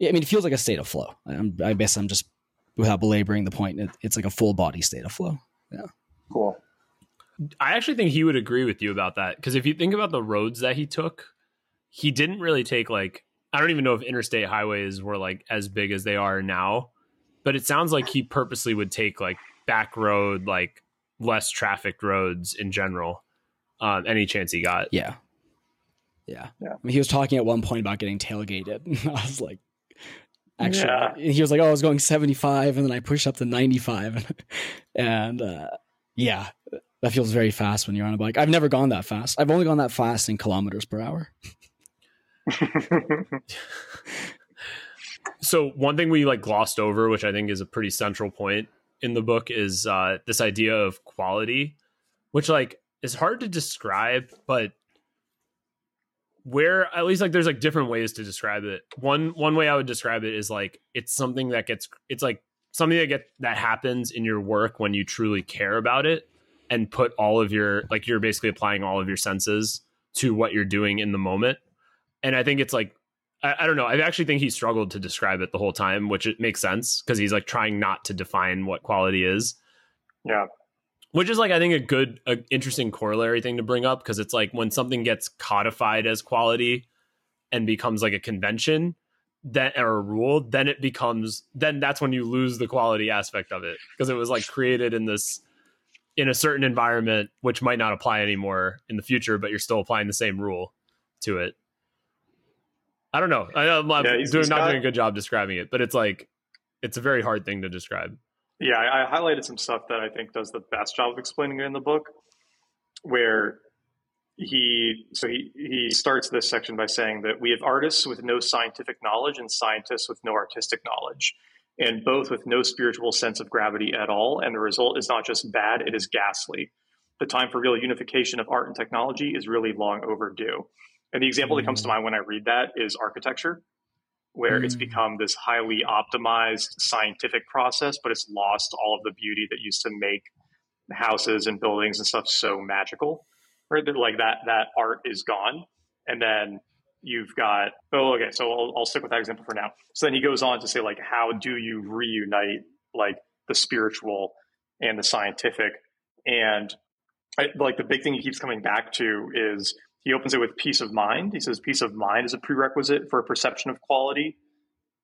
I mean it feels like a state of flow. I'm, I guess I'm just without belaboring the point. It, it's like a full body state of flow. Yeah, cool. I actually think he would agree with you about that because if you think about the roads that he took, he didn't really take like I don't even know if interstate highways were like as big as they are now, but it sounds like he purposely would take like back road, like less trafficked roads in general, um, any chance he got. Yeah, yeah. Yeah. I mean, he was talking at one point about getting tailgated. I was like, actually, Yeah. he was like, "Oh, I was going 75, and then I pushed up to 95," and uh, yeah, that feels very fast when you're on a bike. I've never gone that fast. I've only gone that fast in kilometers per hour. So one thing we like glossed over, which I think is a pretty central point in the book, is uh, this idea of quality, which like is hard to describe, but where at least like there's like different ways to describe it. One one way I would describe it is like it's something that gets it's like something that get that happens in your work when you truly care about it and put all of your like you're basically applying all of your senses to what you're doing in the moment. And I think it's like I, I don't know. I actually think he struggled to describe it the whole time, which it makes sense because he's like trying not to define what quality is. Yeah. Which is like I think a good, a interesting corollary thing to bring up because it's like when something gets codified as quality and becomes like a convention that or a rule, then it becomes then that's when you lose the quality aspect of it because it was like created in this in a certain environment which might not apply anymore in the future, but you're still applying the same rule to it. I don't know. I, am Yeah, he's- doing, he's not got- doing a good job describing it, but it's like it's a very hard thing to describe. Yeah, I, I highlighted some stuff that I think does the best job of explaining it in the book, where he so he, he starts this section by saying that we have artists with no scientific knowledge and scientists with no artistic knowledge, and both with no spiritual sense of gravity at all, and the result is not just bad, it is ghastly. The time for real unification of art and technology is really long overdue. And the example that comes to mind when I read that is architecture, where it's Mm. become this highly optimized scientific process, but it's lost all of the beauty that used to make houses and buildings and stuff so magical. Right, that like that that art is gone, and then you've got oh okay, so I'll, I'll stick with that example for now. So then he goes on to say like how do you reunite like the spiritual and the scientific, and I, like the big thing he keeps coming back to is he opens it with peace of mind. He says peace of mind is a prerequisite for a perception of quality,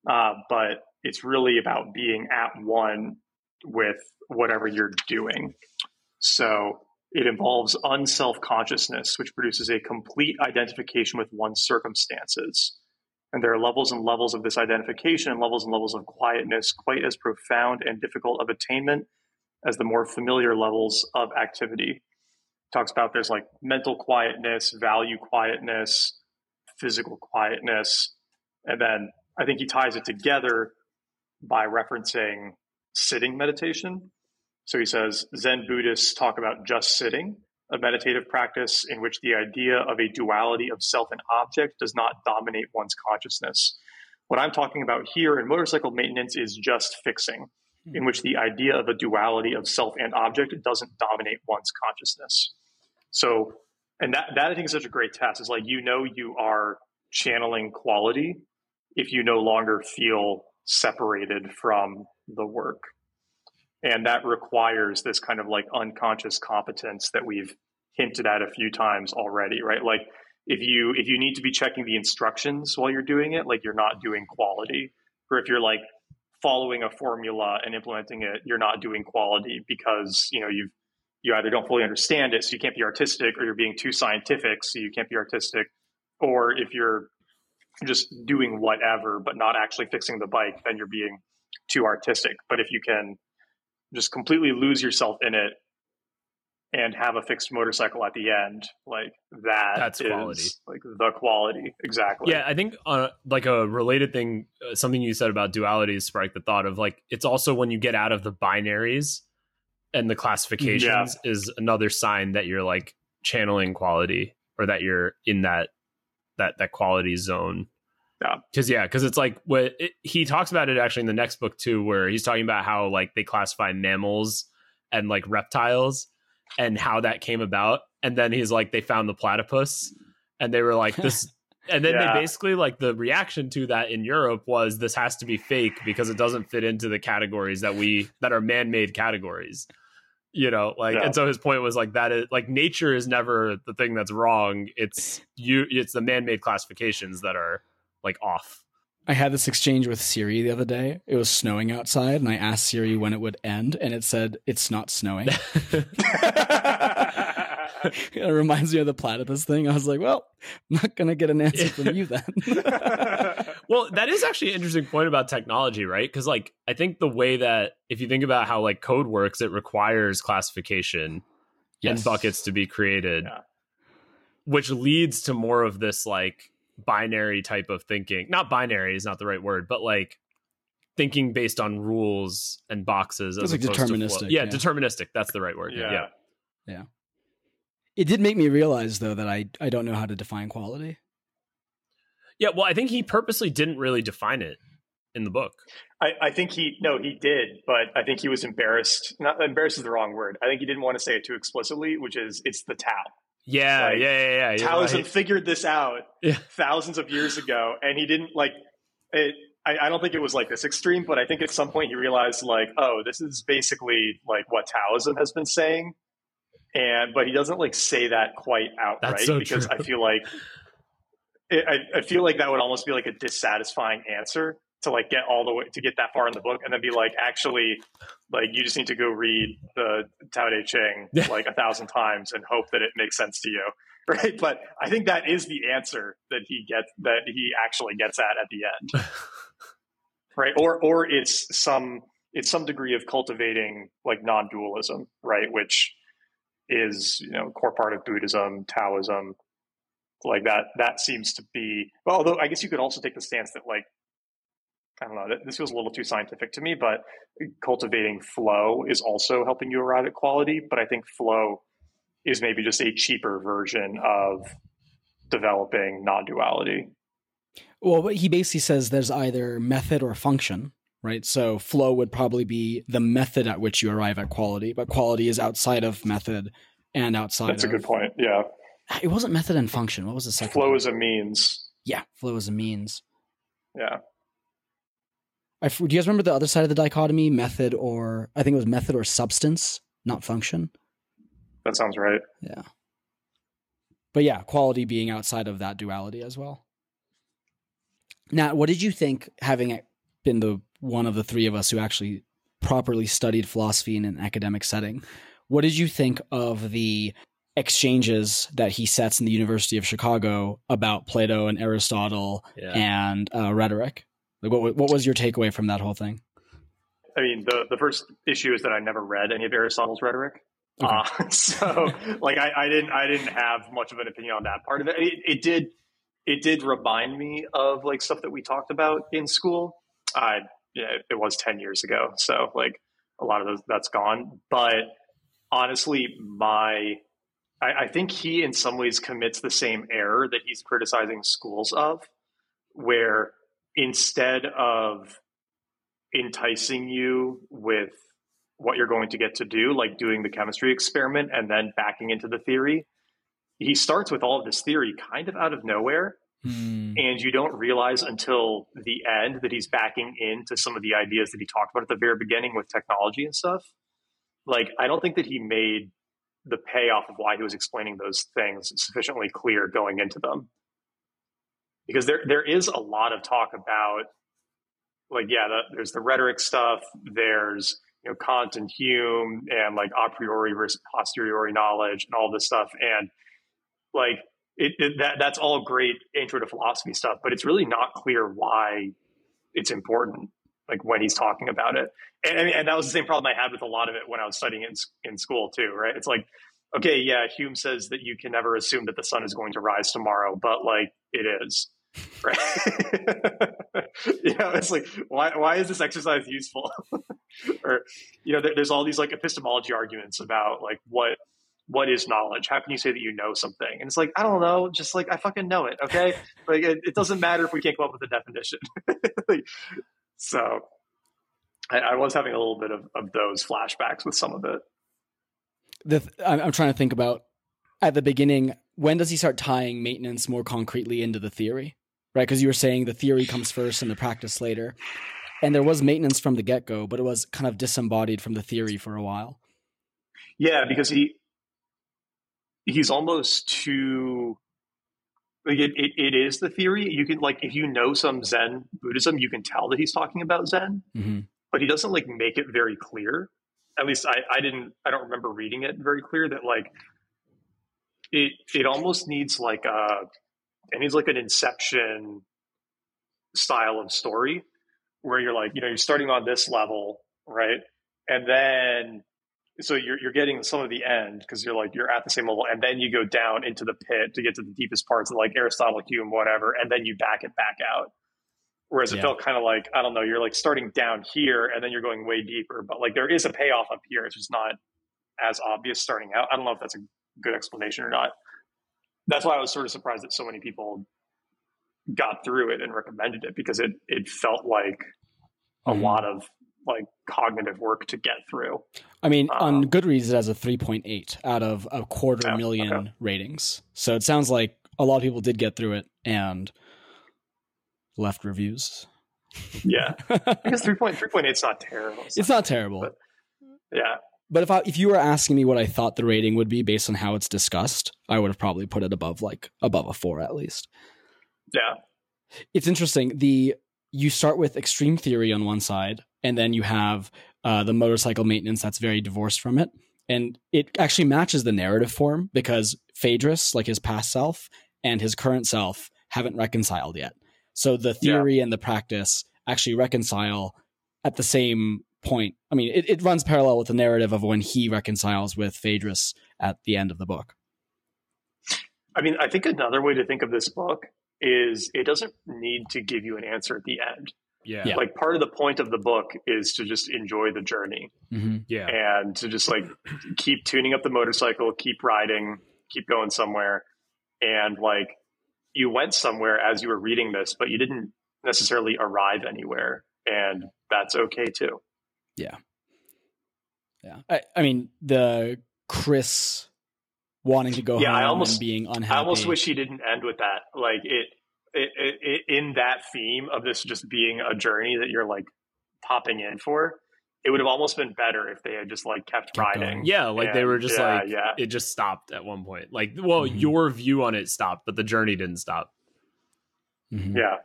uh, but it's really about being at one with whatever you're doing. So it involves unself consciousness, which produces a complete identification with one's circumstances. And there are levels and levels of this identification and levels and levels of quietness, quite as profound and difficult of attainment as the more familiar levels of activity. Talks about there's like mental quietness, value quietness, physical quietness. And then I think he ties it together by referencing sitting meditation. So he says Zen Buddhists talk about just sitting, a meditative practice in which the idea of a duality of self and object does not dominate one's consciousness. What I'm talking about here in motorcycle maintenance is just fixing, in which the idea of a duality of self and object doesn't dominate one's consciousness. So, and that, that I think is such a great test. Is like you know you are channeling quality if you no longer feel separated from the work and that requires this kind of like unconscious competence that we've hinted at a few times already right like if you if you need to be checking the instructions while you're doing it like you're not doing quality or if you're like following a formula and implementing it you're not doing quality because you know you've you either don't fully understand it so you can't be artistic or you're being too scientific so you can't be artistic or if you're just doing whatever but not actually fixing the bike then you're being too artistic. But if you can just completely lose yourself in it and have a fixed motorcycle at the end like that That's is, quality. like the quality exactly Yeah, I think uh, like a related thing, uh, something you said about duality sparked the thought of like it's also when you get out of the binaries and the classifications is another sign that you're like channeling quality or that you're in that that that quality zone. Yeah. Because yeah, because it's like what it, he talks about it actually in the next book too, where he's talking about how like they classify mammals and like reptiles and how that came about. And then he's like, they found the platypus, and they were like, this. And then Yeah. they basically like the reaction to that in Europe was this has to be fake because it doesn't fit into the categories that we that are man-made categories. You know, like Yeah. and so his point was like that is like nature is never the thing that's wrong. It's you it's the man-made classifications that are like off. I had this exchange with Siri the other day. It was snowing outside, and I asked Siri when it would end, and it said it's not snowing. it reminds me of the platypus thing. I was like, well, I'm not gonna get an answer from you then. well, that is actually an interesting point about technology, right? Because like I think the way that if you think about how like code works, it requires classification and buckets to be created, Yeah. which leads to more of this like binary type of thinking. Not binary is not the right word, but like thinking based on rules and boxes as It's like opposed to deterministic, Yeah, yeah. deterministic. That's the right word. yeah. yeah. it did make me realize though that I I don't know how to define quality. Yeah, well, I think he purposely didn't really define it in the book. I, I think he no he did but i think he was embarrassed not embarrassed is the wrong word i think he didn't want to say it too explicitly which is it's the tao Yeah, Like, yeah, yeah, yeah. taoism right. figured this out Yeah. thousands of years ago and he didn't like it I, I, don't think it was like this extreme, but I think at some point he realized like, oh, this is basically like what Taoism has been saying, and but he doesn't like say that quite outright so because true. I feel like it, I, I feel like that would almost be like a dissatisfying answer to like get all the way to get that far in the book and then be like, actually, like you just need to go read the Tao Te Ching like a thousand times and hope that it makes sense to you. Right. But I think that is the answer that he gets that he actually gets at at the end. right. Or or it's some it's some degree of cultivating like non-dualism, right? Which is, you know, core part of Buddhism, Taoism, like that that seems to be well, although I guess you could also take the stance that like I don't know. This feels a little too scientific to me, but cultivating flow is also helping you arrive at quality. But I think flow is maybe just a cheaper version of developing non-duality. Well, he basically says there's either method or function, right? So flow would probably be the method at which you arrive at quality, but quality is outside of method and outside. That's of, a good point. Yeah, it wasn't method and function. What was the second? Flow one? is a means. Yeah, flow is a means. Yeah. I, do you guys remember the other side of the dichotomy? Method or I think it was method or substance, not function. That sounds right. Yeah. But yeah, quality being outside of that duality as well. Now, what did you think, having been the one of the three of us who actually properly studied philosophy in an academic setting, what did you think of the exchanges that he sets in the University of Chicago about Plato and Aristotle Yeah. and uh, rhetoric? Like, what what was your takeaway from that whole thing? I mean, the the first issue is that I never read any of Aristotle's rhetoric. Okay. Uh, so, like, I, I didn't I didn't have much of an opinion on that part of it. it. It did it did remind me of like stuff that we talked about in school. I yeah, it was ten years ago, so like a lot of those that's gone. But honestly, my I, I think he in some ways commits the same error that he's criticizing schools of, where instead of enticing you with what you're going to get to do, like doing the chemistry experiment and then backing into the theory, he starts with all of this theory kind of out of nowhere. Hmm. And you don't realize until the end that he's backing into some of the ideas that he talked about at the very beginning with technology and stuff. Like, I don't think that he made the payoff of why he was explaining those things sufficiently clear going into them because there there is a lot of talk about like yeah the, there's the rhetoric stuff there's you know Kant and Hume and like a priori versus posteriori knowledge and all this stuff. And like it, it that that's all great intro to philosophy stuff but it's really not clear why it's important like when he's talking about it. And, and and that was the same problem I had with a lot of it when I was studying in in school too right? It's like okay yeah Hume says that you can never assume that the sun is going to rise tomorrow but like it is. Right. Know it's like why why is this exercise useful? Or you know there, there's all these like epistemology arguments about like what what is knowledge? How can you say that you know something? And it's like i don't know just like i fucking know it okay? Like it, it doesn't matter if we can't come up with a definition. Like, so I, I was having a little bit of, of those flashbacks with some of it the th- I'm trying to think about at the beginning when does he start tying maintenance more concretely into the theory right because you were saying the theory comes first and the practice later and there was maintenance from the get-go but it was kind of disembodied from the theory for a while Yeah, because he he's almost too like it, it, it is the theory. You can like if you know some Zen Buddhism, you can tell that he's talking about Zen, mm-hmm. but he doesn't like make it very clear. At least I, I didn't I don't remember reading it very clear that like it it almost needs like a it needs like an inception style of story where you're like, you know, you're starting on this level, right? And then so you're you're getting some of the end because you're like you're at the same level, and then you go down into the pit to get to the deepest parts of like Aristotle, Hume, whatever, and then you back it back out. Whereas it Yeah. felt kind of like I don't know, you're like starting down here and then you're going way deeper, but like there is a payoff up here. It's just not as obvious starting out. I don't know if that's a good explanation or not. That's why I was sort of surprised that so many people got through it and recommended it because it it felt like a Mhm. lot of like cognitive work to get through. i mean on Um, goodreads it has a 3.8 out of a quarter million okay. ratings so it sounds like a lot of people did get through it and left reviews Yeah, I guess three point three point eight is not terrible. it's not terrible. But- yeah, But if I, if you were asking me what I thought the rating would be based on how it's discussed, I would have probably put it above like above a four at least. yeah, It's interesting. The you start with extreme theory on one side, and then you have uh, the motorcycle maintenance that's very divorced from it, and it actually matches the narrative form because Phaedrus, like his past self, and his current self haven't reconciled yet. So the theory and the practice actually reconcile at the same point. I mean, it, it runs parallel with the narrative of when he reconciles with Phaedrus at the end of the book. I mean, I think another way to think of this book is it doesn't need to give you an answer at the end. Yeah. Yeah. Like part of the point of the book is to just enjoy the journey Mm-hmm. Yeah. and to just like keep tuning up the motorcycle, keep riding, keep going somewhere. And like you went somewhere as you were reading this, but you didn't necessarily arrive anywhere. And that's okay too. Yeah. I, I mean, the Chris wanting to go Yeah, I home almost- and being unhappy. I almost wish he didn't end with that. Like it, it, it, it, in that theme of this just being a journey that you're like popping in for, it would have almost been better if they had just like kept, Kept riding. going. Yeah, like they were just yeah, like yeah. it just stopped at one point. Like, well, Mhm. your view on it stopped, but the journey didn't stop. Mhm. Yeah.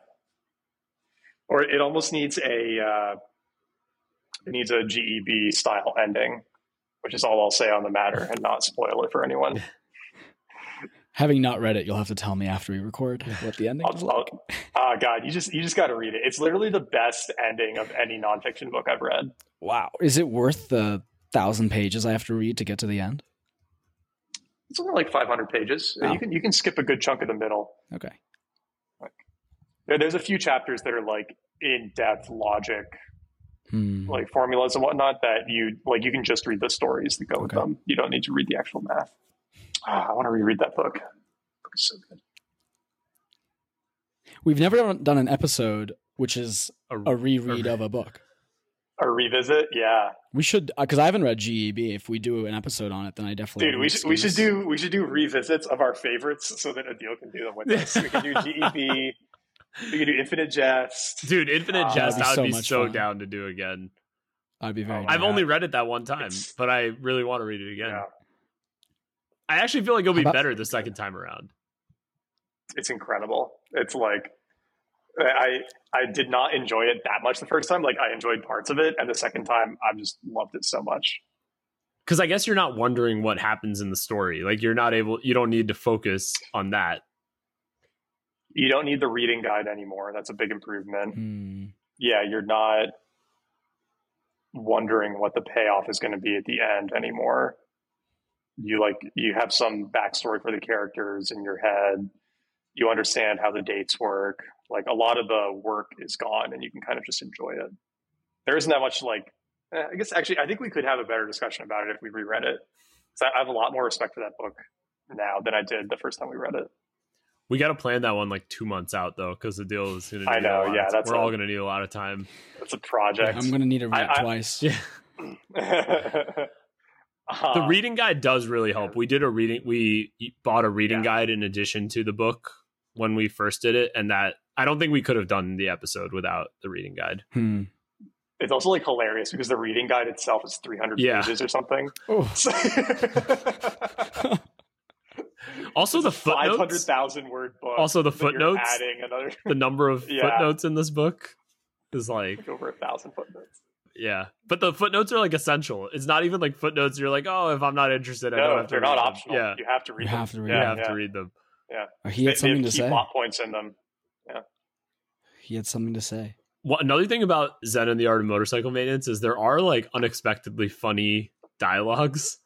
Or it almost needs a uh, it needs a GEB style ending, which is all I'll say on the matter and not spoil it for anyone. Having not read it, you'll have to tell me after we record what the ending is I'll, like. I'll, ah, God, you just you just got to read it. It's literally the best ending of any nonfiction book I've read. Wow. Is it worth the thousand pages I have to read to get to the end? It's only like 500 pages. Oh. You can you can skip a good chunk of the middle. Okay. There- There's a few chapters that are like in depth logic, Hmm. like formulas and whatnot that you like. You can just read the stories that go with them. You don't need to read the actual math. Ah, I want to reread that book. book is so good. We've never done- done an episode which is A- a reread of a book. A revisit, yeah, We should, because I haven't read GEB. If we do an episode on it, then I definitely. dude. We should we should do we should do revisits of our favorites so that Adil can do them with us. We can do GEB. we can do Infinite Jest. Dude, Infinite Ah, Jest, that'd be I would so be so down to do again. I'd be very. Oh, I've Yeah. only read it that one time, It's- but I really want to read it again. Yeah, I actually feel like it'll be about- better the second time around. it's incredible. It's like I I did not enjoy it that much the first time. Like I enjoyed parts of it, and the second time I just loved it so much. Because I guess you're not wondering what happens in the story. Like you're not able, you don't need to focus on that. You don't need the reading guide anymore. That's a big improvement. Hmm. Yeah, you're not wondering what the payoff is going to be at the end anymore. You like you have some backstory for the characters in your head. You understand how the dates work. Like a lot of the work is gone, and you can kind of just enjoy it. There isn't that much like. eh, I guess actually, I think we could have a better discussion about it if we reread it. 'Cause I I have a lot more respect for that book now than I did the first time we read it. We got to plan that one like two months out though, because Adil is going to. I know, yeah, that's we're a- all going to need a lot of time. It's a project. I'm gonna need to read I- it I- twice. Yeah, the Uh, reading guide does really help. We did a reading. We bought a reading Yeah. guide in addition to the book when we first did it, and that I don't think we could have done the episode without the reading guide. Hmm. it's also like hilarious because the reading guide itself is 300 Yeah. pages or something. So- Also, the It's a 500,000 word book. Also, the footnotes. Adding another The number of Yeah. footnotes in this book is like like over a thousand footnotes. Yeah, but the footnotes are like essential. It's not even like footnotes. You're like, oh, if I'm not interested, I don't have to. they're read not them. optional. Yeah, You have to read You them. have to read you yeah, have to read them. Oh, he had they something have to key say. plot points in them. Yeah, He had something to say. What another thing about Zen and the Art of Motorcycle Maintenance is there are like unexpectedly funny dialogues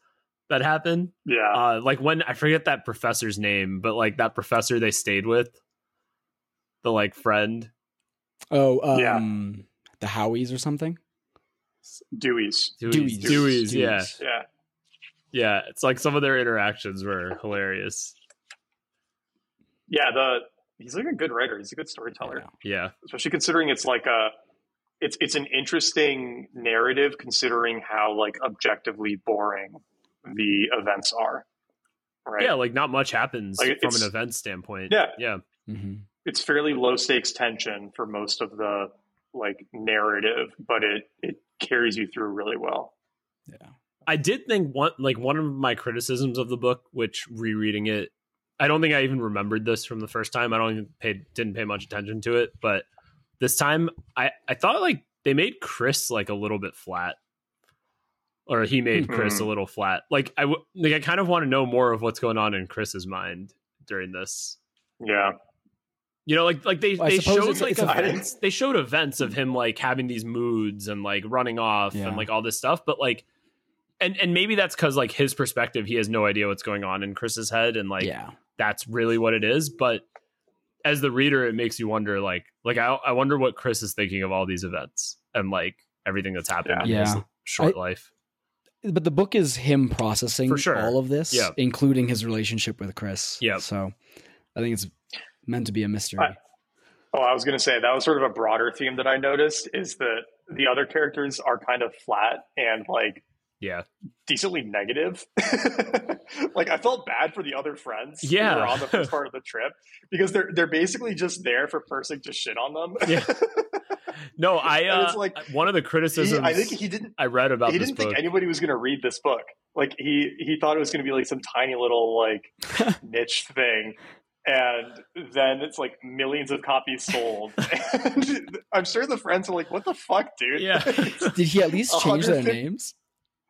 that happen. Yeah. Uh, like when I forget that professor's name, but like that professor they stayed with, the like friend. Oh, Yeah. um, the Howies or something. Dewey's. Dewey's, Dewey's. Dewey's, yeah, Dewey's. Yeah. yeah. It's like some of their interactions were hilarious. Yeah. The he's like a good writer. He's a good storyteller. Yeah. Yeah, especially considering it's like a it's it's an interesting narrative considering how like objectively boring the events are right yeah. Like not much happens Like, from an event standpoint. Yeah. yeah, hmm it's fairly low stakes tension for most of the like narrative, but it it carries you through really well. Yeah. I did think one like one of my criticisms of the book, which rereading it, I don't think I even remembered this from the first time. I don't even pay didn't pay much attention to it, but this time I I thought like they made Chris like a little bit flat, or he made Chris Mhm. a little flat. Like I w- like I kind of want to know more of what's going on in Chris's mind during this. Yeah, You know, like like they Well, they showed like events. They showed events of him like having these moods and like running off Yeah. and like all this stuff. But like, and and maybe that's because like his perspective, he has no idea what's going on in Chris's head, and like yeah. that's really what it is. But as the reader, it makes you wonder, like like I I wonder what Chris is thinking of all these events and like everything that's happened in his Yeah. short I- life. But the book is him processing For sure. all of this, Yeah. including his relationship with Chris. Yeah. So I think it's meant to be a mystery. I- Oh, I was going to say that was sort of a broader theme that I noticed is that the other characters are kind of flat and like Yeah, decently negative. like I felt bad for the other friends Yeah. who were on the first part of the trip because they're they're basically just there for Pirsig to shit on them. Yeah. no, I And uh, it's like- one of the He- criticisms I think he didn't I read about this. he this didn't book. think anybody was going to read this book. Like he he thought it was going to be like some tiny little like niche thing. And then it's like millions of copies sold. and I'm sure the friends are like, "What the fuck, dude?" Yeah. Did he at least change their names?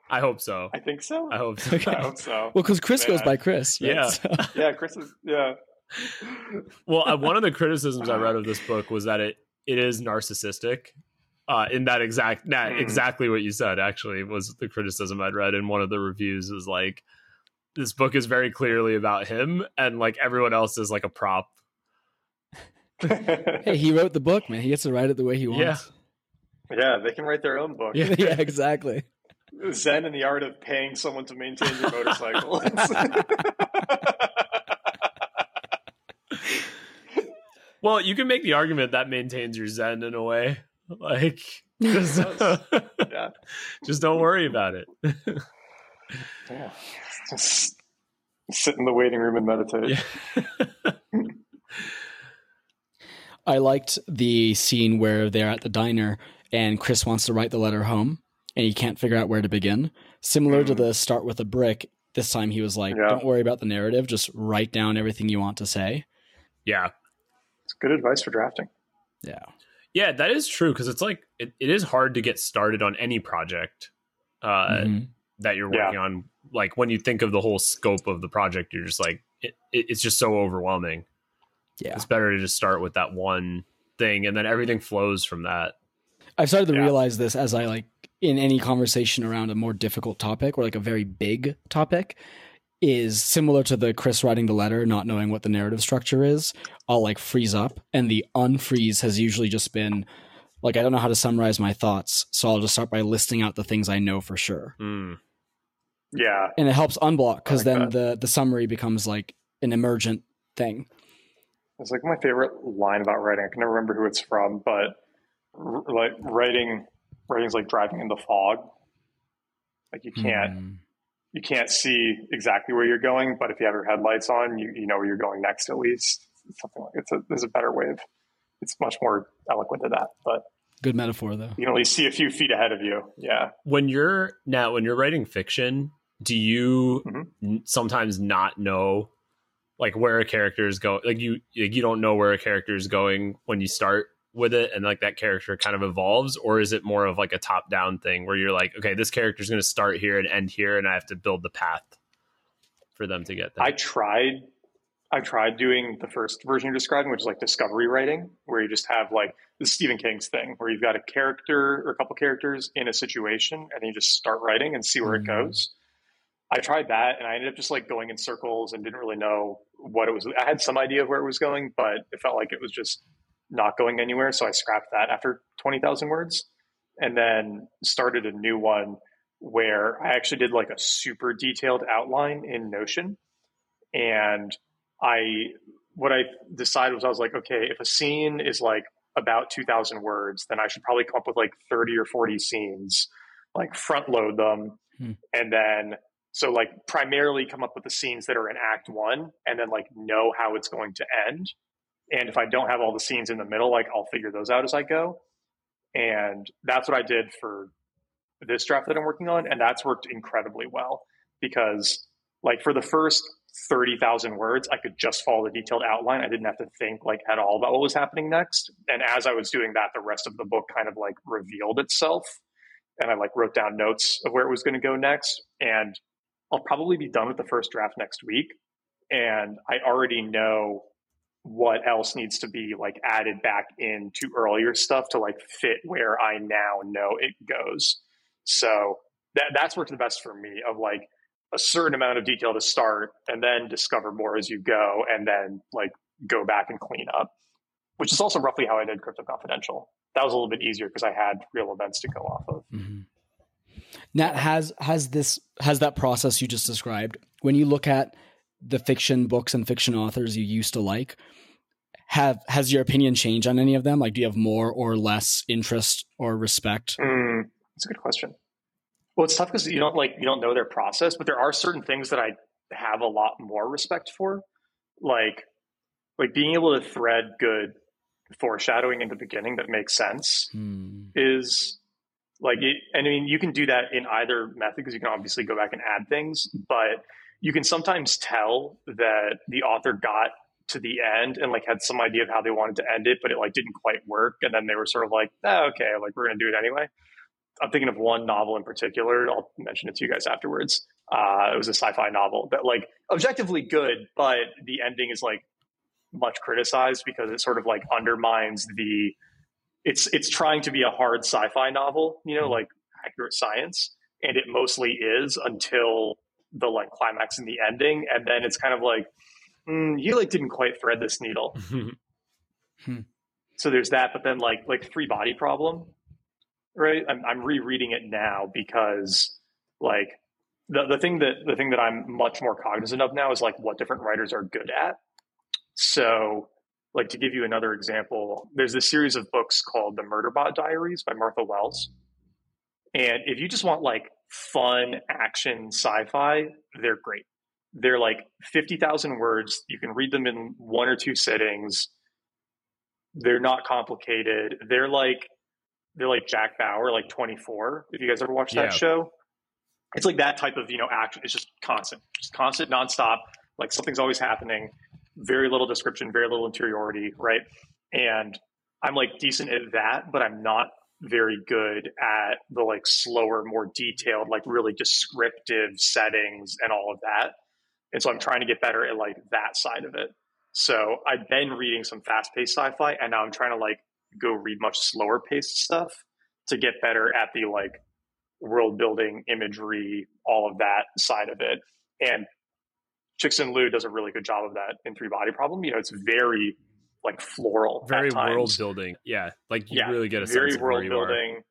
I hope so. I think so. I hope so. Okay. I hope so. Well, because Chris goes by Chris. right? Yeah. So- yeah, Chris is. Yeah, Well, uh, one of the criticisms I read of this book was that it it is narcissistic. Uh, in that exact, that Hmm. exactly what you said. Actually, was the criticism I'd read in one of the reviews. Was like, this book is very clearly about him, and like everyone else is like a prop. hey, he wrote the book, man. He gets to write it the way he wants. yeah. They can write their own book. Yeah. Yeah, exactly. Zen and the art of paying someone to maintain your motorcycle. Well, you can make the argument that maintains your zen in a way. Like, just, yeah. just don't worry about it. Yeah. Just sit in the waiting room and meditate. Yeah. I liked the scene where they're at the diner and Chris wants to write the letter home and he can't figure out where to begin. Similar to Mm. the start with a brick, this time he was like, Yeah. don't worry about the narrative, just write down everything you want to say. yeah, It's good advice for drafting. Yeah. yeah, that is true because it's like it, it is hard to get started on any project. Uh, Mhm. That you're Yeah. working on like when you think of the whole scope of the project you're just like it, it, it's just so overwhelming Yeah. it's better to just start with that one thing and then everything flows from that I've started to Yeah. realize this as I like in any conversation around a more difficult topic or like a very big topic is similar to the Chris writing the letter, not knowing what the narrative structure is. I'll like freeze up, and the unfreeze has usually just been like I don't know how to summarize my thoughts, so I'll just start by listing out the things I know for sure, Mm. Yeah. and it helps unblock because like then that. the the summary becomes like an emergent thing. It's like my favorite line about writing. I can never remember who it's from, but r- like writing, writing's like driving in the fog. Like you can't, Mm. you can't see exactly where you're going, but if you have your headlights on, you, you know where you're going next at least. It's something like it's a there's a better way of. It's much more eloquent than that, but Good metaphor though. you can at least see a few feet ahead of you. Yeah. when you're now when you're writing fiction do you Mhm. n- sometimes not know like where a character is going like you like you don't know where a character is going when you start with it and like that character kind of evolves or is it more of like a top down thing where you're like okay this character is going to start here and end here and i have to build the path for them to get there I tried I tried doing the first version you're describing, which is like discovery writing, where you just have like the Stephen King's thing, where you've got a character or a couple characters in a situation, and then you just start writing and see where Mhm. it goes. I tried that, and I ended up just like going in circles and didn't really know what it was. I had some idea of where it was going, but it felt like it was just not going anywhere. So I scrapped that after twenty thousand words, and then started a new one where I actually did like a super detailed outline in Notion. And I, what I decided was I was like, okay, if a scene is like about 2000 words, then I should probably come up with like 30 or 40 scenes, like front load them. Hmm. And then, so like primarily come up with the scenes that are in act one and then like know how it's going to end. And if I don't have all the scenes in the middle, like I'll figure those out as I go. And that's what I did for this draft that I'm working on. And that's worked incredibly well because, like, for the first 30,000 words, I could just follow the detailed outline. I didn't have to think like at all about what was happening next. And as I was doing that, the rest of the book kind of like revealed itself. And I like wrote down notes of where it was going to go next. And I'll probably be done with the first draft next week. And I already know what else needs to be like added back into earlier stuff to like fit where I now know it goes. So that that's worked the best for me of like a certain amount of detail to start and then discover more as you go and then like go back and clean up which is also roughly how i did crypto confidential. That was a little bit easier because i had real events to go off of. Mm-hmm. nat has has this has that process you just described when you look at the fiction books and fiction authors you used to like have has your opinion changed on any of them? Like do you have more or less interest or respect? Mm, that's a good question well, it's tough because you don't like you don't know their process, but there are certain things that I have a lot more respect for, like like being able to thread good foreshadowing in the beginning that makes sense hmm. is like it, and I mean you can do that in either method because you can obviously go back and add things, but you can sometimes tell that the author got to the end and like had some idea of how they wanted to end it, but it like didn't quite work, and then they were sort of like, oh, okay, like we're gonna do it anyway. I'm thinking of one novel in particular. I'll mention it to you guys afterwards. Uh, it was a sci-fi novel that like objectively good, but the ending is like much criticized because it sort of like undermines the it's it's trying to be a hard sci-fi novel, you know, like accurate science, and it mostly is until the like climax and the ending, and then it's kind of like mm, you like didn't quite thread this needle. hmm. So there's that, but then like like Three Body Problem right? I'm, I'm rereading it now because like the, the thing that the thing that I'm much more cognizant of now is like what different writers are good at. So like to give you another example, there's this series of books called The Murderbot Diaries by Martha Wells. And if you just want like fun action sci-fi, they're great. They're like 50,000 words. You can read them in one or two sittings. They're not complicated. They're like they're like Jack Bauer, like 24. If you guys ever watched that yeah. show, it's like that type of you know action. It's just constant, just constant, nonstop. Like something's always happening. Very little description, very little interiority, right? And I'm like decent at that, but I'm not very good at the like slower, more detailed, like really descriptive settings and all of that. And so I'm trying to get better at like that side of it. So I've been reading some fast paced sci fi and now I'm trying to like go read much slower paced stuff to get better at the like world building, imagery, all of that side of it. And Cixin Liu does a really good job of that in Three Body Problem. You know, it's very like floral, very world building. Yeah, like you yeah, really get a very sense of world building.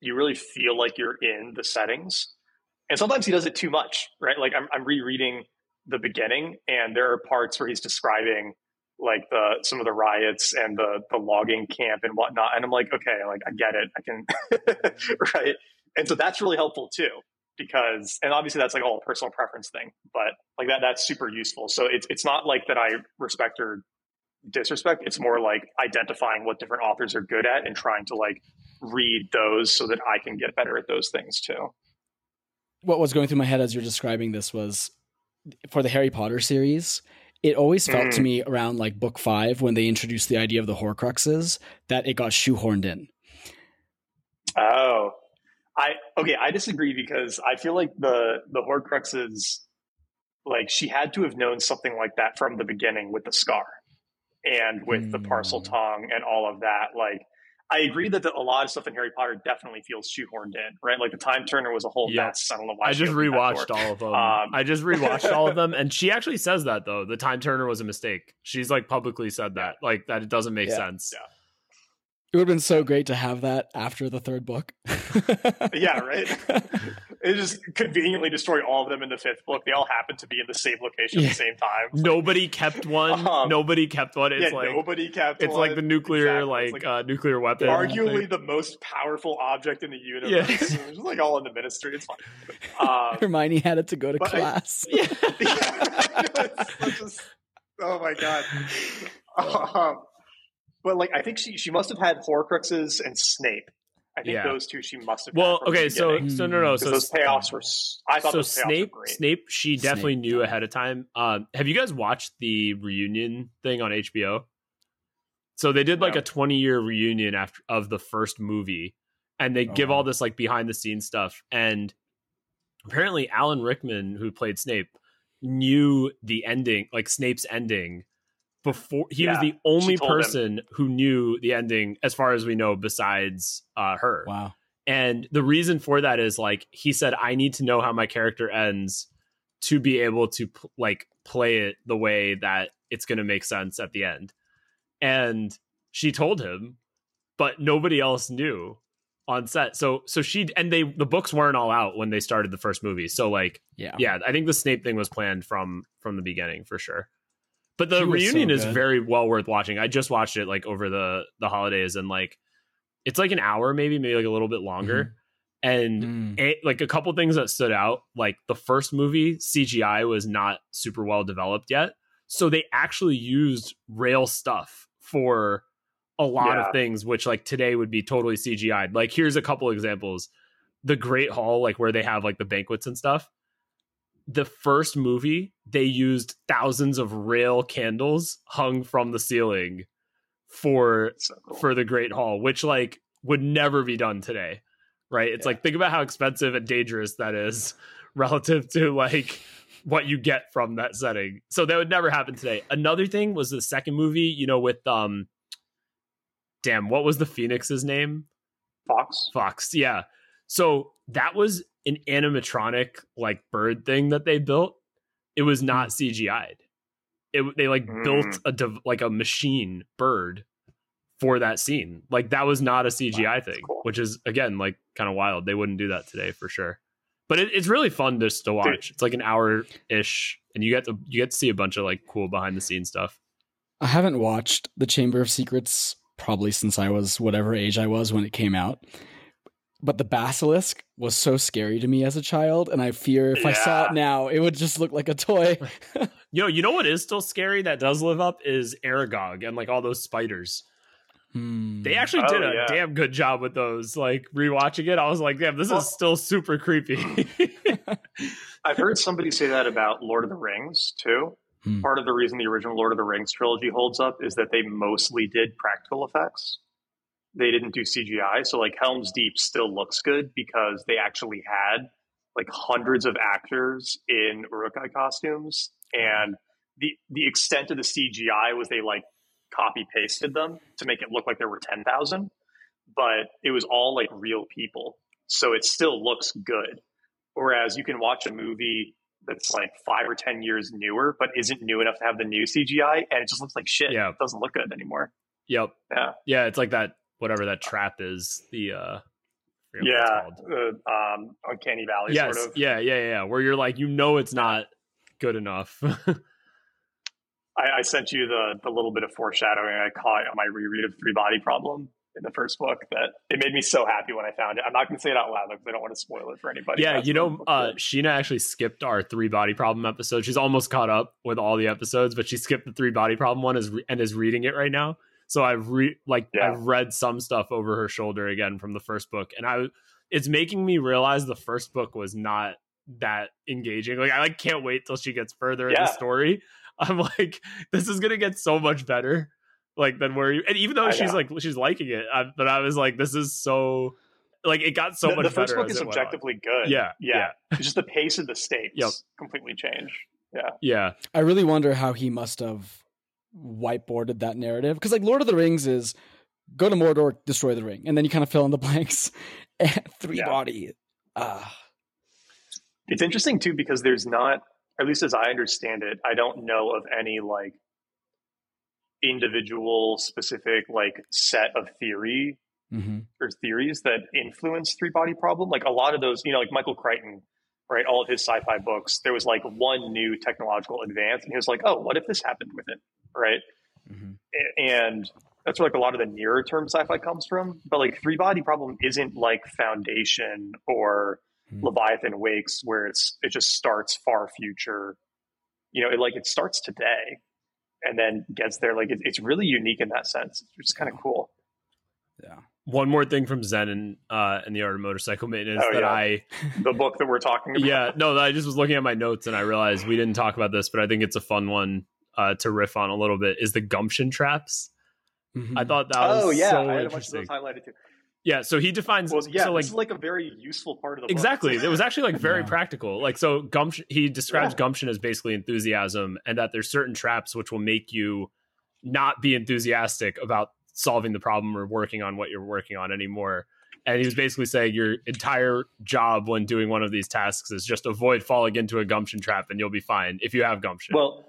You really feel like you're in the settings, and sometimes he does it too much, right? Like I'm, I'm rereading the beginning, and there are parts where he's describing like the some of the riots and the the logging camp and whatnot. And I'm like, okay, like I get it. I can right. And so that's really helpful too, because and obviously that's like all a personal preference thing, but like that that's super useful. So it's it's not like that I respect or disrespect. It's more like identifying what different authors are good at and trying to like read those so that I can get better at those things too. What was going through my head as you're describing this was for the Harry Potter series, it always felt mm. to me around like book five when they introduced the idea of the Horcruxes that it got shoehorned in. Oh, I okay. I disagree because I feel like the the Horcruxes, like she had to have known something like that from the beginning with the scar, and with mm. the Parseltongue and all of that. Like I agree that the, a lot of stuff in Harry Potter definitely feels shoehorned in, right? Like the Time Turner was a whole yeah. mess. I don't know why. I just rewatched all of them. Um, I just rewatched all of them, and she actually says that though the Time Turner was a mistake. She's like publicly said that, like that it doesn't make yeah. sense. Yeah. It would have been so great to have that after the third book. yeah, right. it just conveniently destroyed all of them in the fifth book. They all happened to be in the same location yeah. at the same time. nobody like, kept one. Um, nobody kept one. It's yeah, like nobody kept. It's one. like the nuclear, exactly. like, like uh, nuclear weapon. Arguably the most powerful object in the universe. Yeah. it's like all in the ministry. It's fine. Um, Hermione had it to go to class. I, yeah. yeah. Just, oh my god. Um, but like I think she she must have had Horcruxes and Snape. I think Yeah. those two she must have. Well, had from the okay, so beginning. so no no 'Cause so those payoffs were. I thought so those payoffs Snape were great. Snape she definitely Snape, knew ahead of time. Um, have you guys watched the reunion thing on HBO? So they did like No. a 20 year reunion after of the first movie, and they Oh, give wow. all this like behind the scenes stuff. And apparently, Alan Rickman, who played Snape, knew the ending, like Snape's ending, before he was the only told him. person who knew the ending, as far as we know, besides uh, her. Wow. And the reason for that is like he said, I need to know how my character ends to be able to p- like play it the way that it's going to make sense at the end. And she told him, but nobody else knew on set. So so she and they the books weren't all out when they started the first movie. So like Yeah. yeah, I think the Snape thing was planned from from the beginning for sure. But the He was so reunion is very well worth watching. I just watched it like over the the holidays and like it's like an hour maybe maybe like a little bit longer. And Mm. it, like a couple things that stood out like the first movie CGI was not super well developed yet. So they actually used rail stuff for a lot Yeah. of things which like today would be totally CGI'd. Like here's a couple examples. The Great Hall like where they have like the banquets and stuff the first movie they used thousands of rail candles hung from the ceiling for So cool. for the great hall which like would never be done today right it's Yeah. like think about how expensive and dangerous that is relative to like what you get from that setting so that would never happen today another thing was the second movie you know with um damn what was the phoenix's name Fawkes. Fawkes, yeah. So that was an animatronic like bird thing that they built. It was not CGI'd. It they like Mm. built a dev- like a machine bird for that scene. Like that was not a CGI Wow, thing, cool. which is again like kind of wild. They wouldn't do that today for sure. But it, it's really fun just to watch. It's like an hour ish, and you get to you get to see a bunch of like cool behind the scenes stuff. I haven't watched The Chamber of Secrets probably since I was whatever age I was when it came out. But the basilisk was so scary to me as a child, and I fear if I saw it now, it would just look like a toy. Yo, you know what is still scary that does live up is Aragog and like all those spiders. Hmm. They actually Oh, did a yeah. damn good job with those. Like rewatching it, I was like, damn, this Well- is still super creepy. I've heard somebody say that about Lord of the Rings too. Hmm. Part of the reason the original Lord of the Rings trilogy holds up is that they mostly did practical effects. They didn't do CGI. So like Helm's Deep still looks good because they actually had like hundreds of actors in Uruk-hai costumes and the the extent of the CGI was they like copy pasted them to make it look like there were 10,000 but it was all like real people. So it still looks good. Whereas you can watch a movie that's like five or 10 years newer, but isn't new enough to have the new CGI, and it just looks like shit. Yeah. It doesn't look good anymore. yep. Yeah. Yeah, it's like that whatever that trap is. The uh I forget what it's Yeah. called. Uh, um, Uncanny Valley, Yes. sort of. Yeah, yeah, yeah. Where you're like, you know it's not good enough. I, I sent you the, the little bit of foreshadowing I caught on my reread of Three Body Problem in the first book that it made me so happy when I found it. I'm not going to say it out loud because I don't want to spoil it for anybody. yeah, you know, uh. Sheena actually skipped our three body problem episode. She's almost caught up with all the episodes, but she skipped the three body problem one is and is reading it right now. So I've re- like Yeah. I've read some stuff over her shoulder again from the first book, and I it's making me realize the first book was not that engaging. Like I like can't wait till she gets further in the story. I'm like, this is gonna get so much better. Like than where you and even though I she's know. like she's liking it, I, but I was like, this is so like it got so the, much the first better book is it went on. objectively good. Yeah, Yeah. It's just the pace of the stakes Yep. completely change. Yeah. Yeah, I really wonder how he must have whiteboarded that narrative because, like, Lord of the Rings is go to Mordor, destroy the ring, and then you kind of fill in the blanks. Three Yeah. body, ah, It's interesting too because there's not, at least as I understand it, I don't know of any like individual specific like set of theory mhm. or theories that influence three body problem. Like a lot of those, you know, like Michael Crichton, right? All of his sci-fi books, there was like one new technological advance, and he was like, "Oh, what if this happened with it?" Right? Mhm. And that's where like a lot of the nearer term sci-fi comes from. But like three body problem isn't like Foundation or Hmm. Leviathan Wakes, where it's it just starts far future. You know, it like it starts today. and then gets there. Like it, it's really unique in that sense. It's kind of cool. Yeah. One more thing from Zen and uh, and the art of motorcycle maintenance Oh, that yeah. I The book that we're talking about. yeah no I just was looking at my notes and I realized we didn't talk about this, but I think it's a fun one uh, to riff on a little bit. Is the gumption traps? Mhm. I thought that was Oh yeah, so I had a bunch of those highlighted too. Yeah, so he defines Well, yeah, so like this is like a very useful part of the book. exactly it was actually like very Yeah. practical like so gumption he describes Yeah. gumption as basically enthusiasm and that there's certain traps which will make you not be enthusiastic about solving the problem or working on what you're working on anymore and he was basically saying your entire job when doing one of these tasks is just avoid falling into a gumption trap and you'll be fine if you have gumption Well,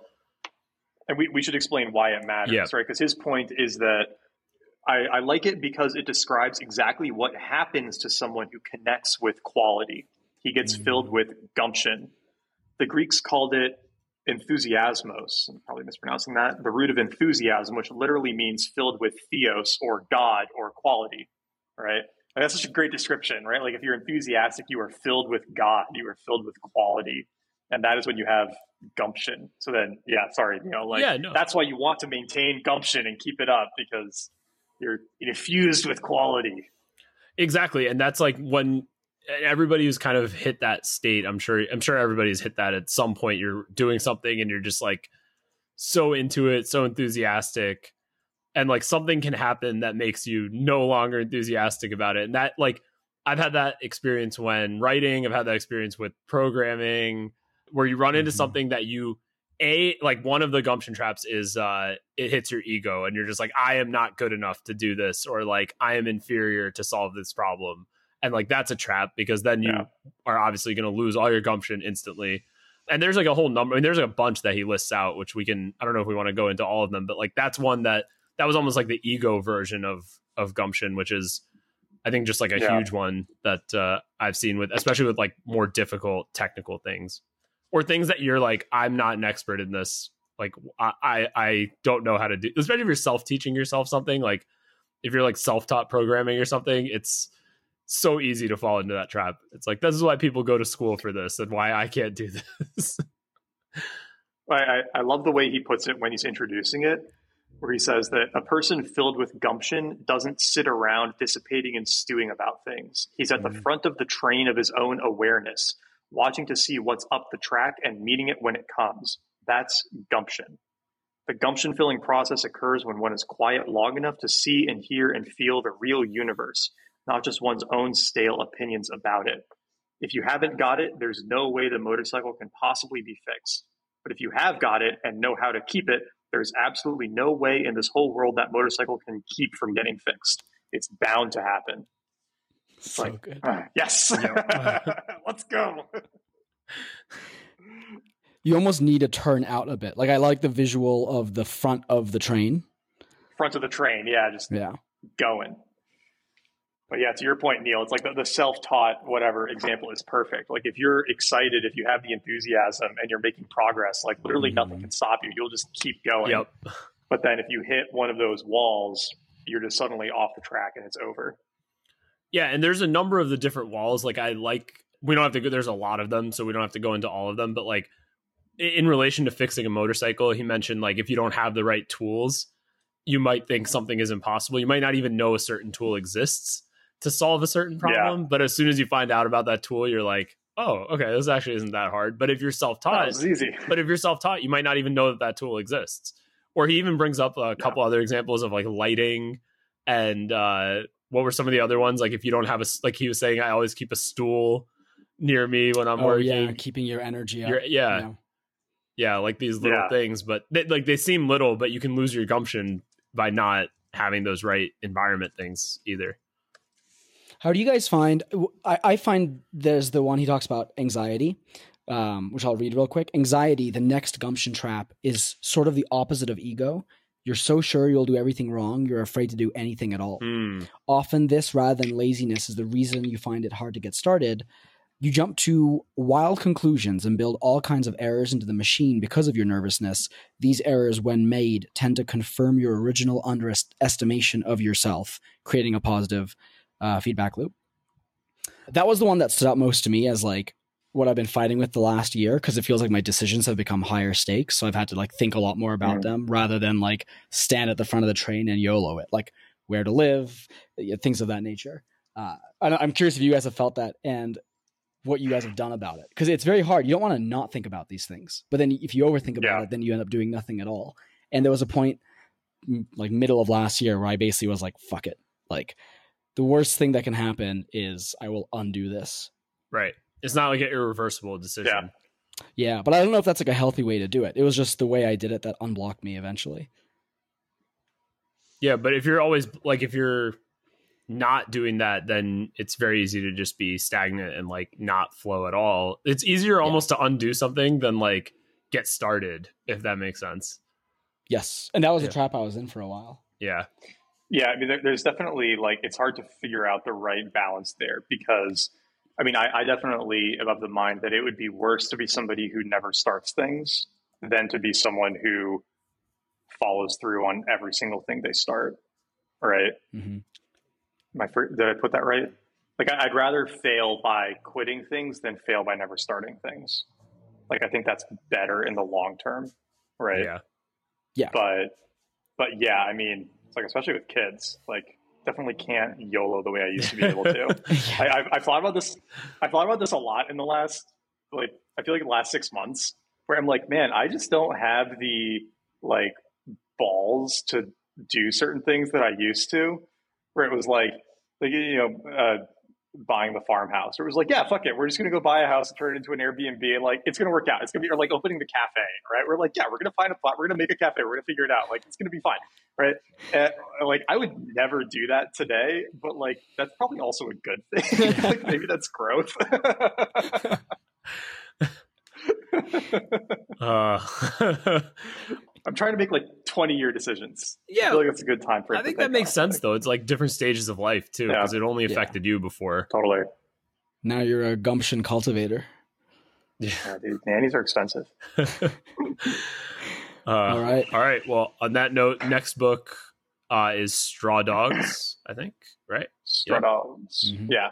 and we, we should explain why it matters, Yeah. right? Because his point is that I, I like it because it describes exactly what happens to someone who connects with quality. He gets Mm. filled with gumption. The Greeks called it enthusiasmos. I'm probably mispronouncing that. The root of enthusiasm, which literally means filled with theos or God or quality, right? And that's such a great description, right? Like if you're enthusiastic, you are filled with God, you are filled with quality. And that is when you have gumption. So then, yeah, sorry, you know, like Yeah, no. that's why you want to maintain gumption and keep it up because you're infused with quality. exactly and that's like when everybody who's kind of hit that state i'm sure i'm sure everybody's hit that at some point you're doing something and you're just like so into it so enthusiastic and like something can happen that makes you no longer enthusiastic about it and that like i've had that experience when writing i've had that experience with programming where you run into Mhm. something that you a like one of the gumption traps is uh it hits your ego and you're just like i am not good enough to do this or like i am inferior to solve this problem and like that's a trap because then you Yeah. are obviously going to lose all your gumption instantly and there's like a whole number I mean there's like a bunch that he lists out which we can i don't know if we want to go into all of them but like that's one that that was almost like the ego version of of gumption which is i think just like a Yeah. huge one that uh i've seen with especially with like more difficult technical things or things that you're like i'm not an expert in this like i i, I don't know how to do especially if you're self-teaching yourself something like if you're like self-taught programming or something it's so easy to fall into that trap it's like this is why people go to school for this and why i can't do this I, I, love the way he puts it when he's introducing it, where he says that a person filled with gumption doesn't sit around dissipating and stewing about things. He's at the Mhm. front of the train of his own awareness, watching to see what's up the track and meeting it when it comes. That's gumption. The gumption filling process occurs when one is quiet long enough to see and hear and feel the real universe, not just one's own stale opinions about it. If you haven't got it, there's no way the motorcycle can possibly be fixed. But if you have got it and know how to keep it, there's absolutely no way in this whole world that motorcycle can keep from getting fixed. It's bound to happen. So like- good. Ah, yes. Let's go. You almost need to turn out a bit. Like I like the visual of the front of the train. Front of the train. Yeah, just Yeah. going. But yeah, to your point, Neil, it's like the, the self taught, whatever example is perfect. Like if you're excited, if you have the enthusiasm and you're making progress, like literally nothing Mhm. can stop you. You'll just keep going. yep But then if you hit one of those walls, you're just suddenly off the track and it's over. Yeah, and there's a number of the different walls. Like I like we don't have to go there's a lot of them, so we don't have to go into all of them, but like in relation to fixing a motorcycle, he mentioned like if you don't have the right tools, you might think something is impossible. You might not even know a certain tool exists to solve a certain Yeah. problem, but as soon as you find out about that tool, you're like, "Oh, okay, this actually isn't that hard." But if you're self-taught, easy. but if you're self-taught, you might not even know that that tool exists. Or he even brings up a couple other examples of like lighting and uh what were some of the other ones? Like if you don't have a like he was saying, I always keep a stool near me when I'm oh working. yeah, keeping your energy up. You're- yeah, yeah, like these little Yeah. things, but they, like they seem little, but you can lose your gumption by not having those right environment things either. How do you guys find? I, I find there's the one he talks about anxiety, um, which I'll read real quick. Anxiety, the next gumption trap, is sort of the opposite of ego. You're so sure you'll do everything wrong, you're afraid to do anything at all. Hmm. Often, this rather than laziness is the reason you find it hard to get started. You jump to wild conclusions and build all kinds of errors into the machine because of your nervousness. These errors, when made, tend to confirm your original underestimation of yourself, creating a positive uh, feedback loop. That was the one that stood out most to me as like what I've been fighting with the last year because it feels like my decisions have become higher stakes. So I've had to like think a lot more about Mhm. them rather than like stand at the front of the train and YOLO it, like where to live, things of that nature. Uh, I- I'm curious if you guys have felt that and what you guys have done about it because it's very hard. You don't want to not think about these things, but then if you overthink about Yeah. it, then you end up doing nothing at all. And there was a point, like middle of last year, where I basically was like, "Fuck it!" Like the worst thing that can happen is I will undo this Right. It's not like an irreversible decision. Yeah, Yeah, but I don't know if that's like a healthy way to do it. It was just the way I did it that unblocked me eventually. Yeah, but if you're always like if you're not doing that, then it's very easy to just be stagnant and like not flow at all. It's easier almost to undo something than like get started, if that makes sense. Yes, and that was Yeah. a trap I was in for a while. Yeah. Yeah, I mean, there, there's definitely like it's hard to figure out the right balance there because, I mean, I, I definitely am of the mind that it would be worse to be somebody who never starts things than to be someone who follows through on every single thing they start. Right? hmm My did I put that right? Like, I- I'd rather fail by quitting things than fail by never starting things. Like, I think that's better in the long term. Right? Yeah. Yeah. But but yeah, I mean, it's like especially with kids, like definitely can't YOLO the way I used to be able to. I, I've, I've thought about this. I thought about this a lot in the last, like, I feel like the last six months, where I'm like, man, I just don't have the like balls to do certain things that I used to. Where it was like, like you know, uh, buying the farmhouse. Or it was like, yeah, fuck it, we're just gonna go buy a house and turn it into an Airbnb, like it's gonna work out. It's gonna be or like opening the cafe, right? We're like, yeah, we're gonna find a plot, we're gonna make a cafe, we're gonna figure it out. Like it's gonna be fine, right? And, like I would never do that today, but like that's probably also a good thing. like maybe that's growth. Uh, I'm trying to make like 20 year decisions. Yeah, I yeah. feel like that's a good time for. it I think that makes off. sense though. It's like different stages of life too, Yeah. because it only Yeah. affected you before. Totally. Now you're a gumption cultivator. Yeah, dude, nannies are expensive. uh, All right. All right. Well, on that note, next book uh, is Straw Dogs. I think right. Straw Yeah. dogs. Mhm. Yeah.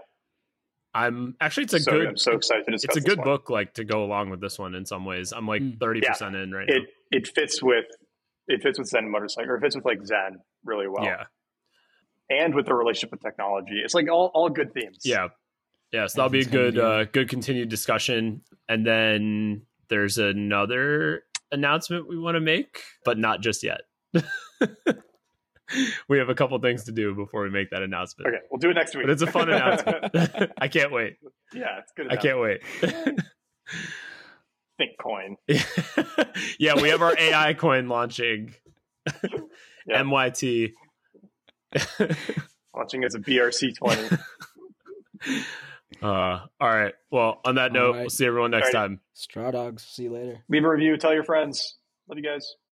I'm actually it's a so, good. I'm so excited to discuss it's a good one. book like to go along with this one in some ways. I'm like Mm. thirty percent in right now. It it fits with it fits with Zen motorcycle or it fits with like Zen really well. Yeah. And with the relationship with technology. It's like all, all good themes. Yeah. Yeah. So that'll be a good uh, good continued discussion. And then there's another announcement we want to make, but not just yet. we have a couple things to do before we make that announcement. Okay, we'll do it next week. But it's a fun announcement. I can't wait. yeah, it's good. I can't wait. think coin. yeah, we have our AI coin launching. Yeah. MYT. Launching as a BRC twenty. Uh, all right. Well, on that All note, right. we'll see everyone next All right. time. Straw dogs. See you later. Leave a review. Tell your friends. Love you guys.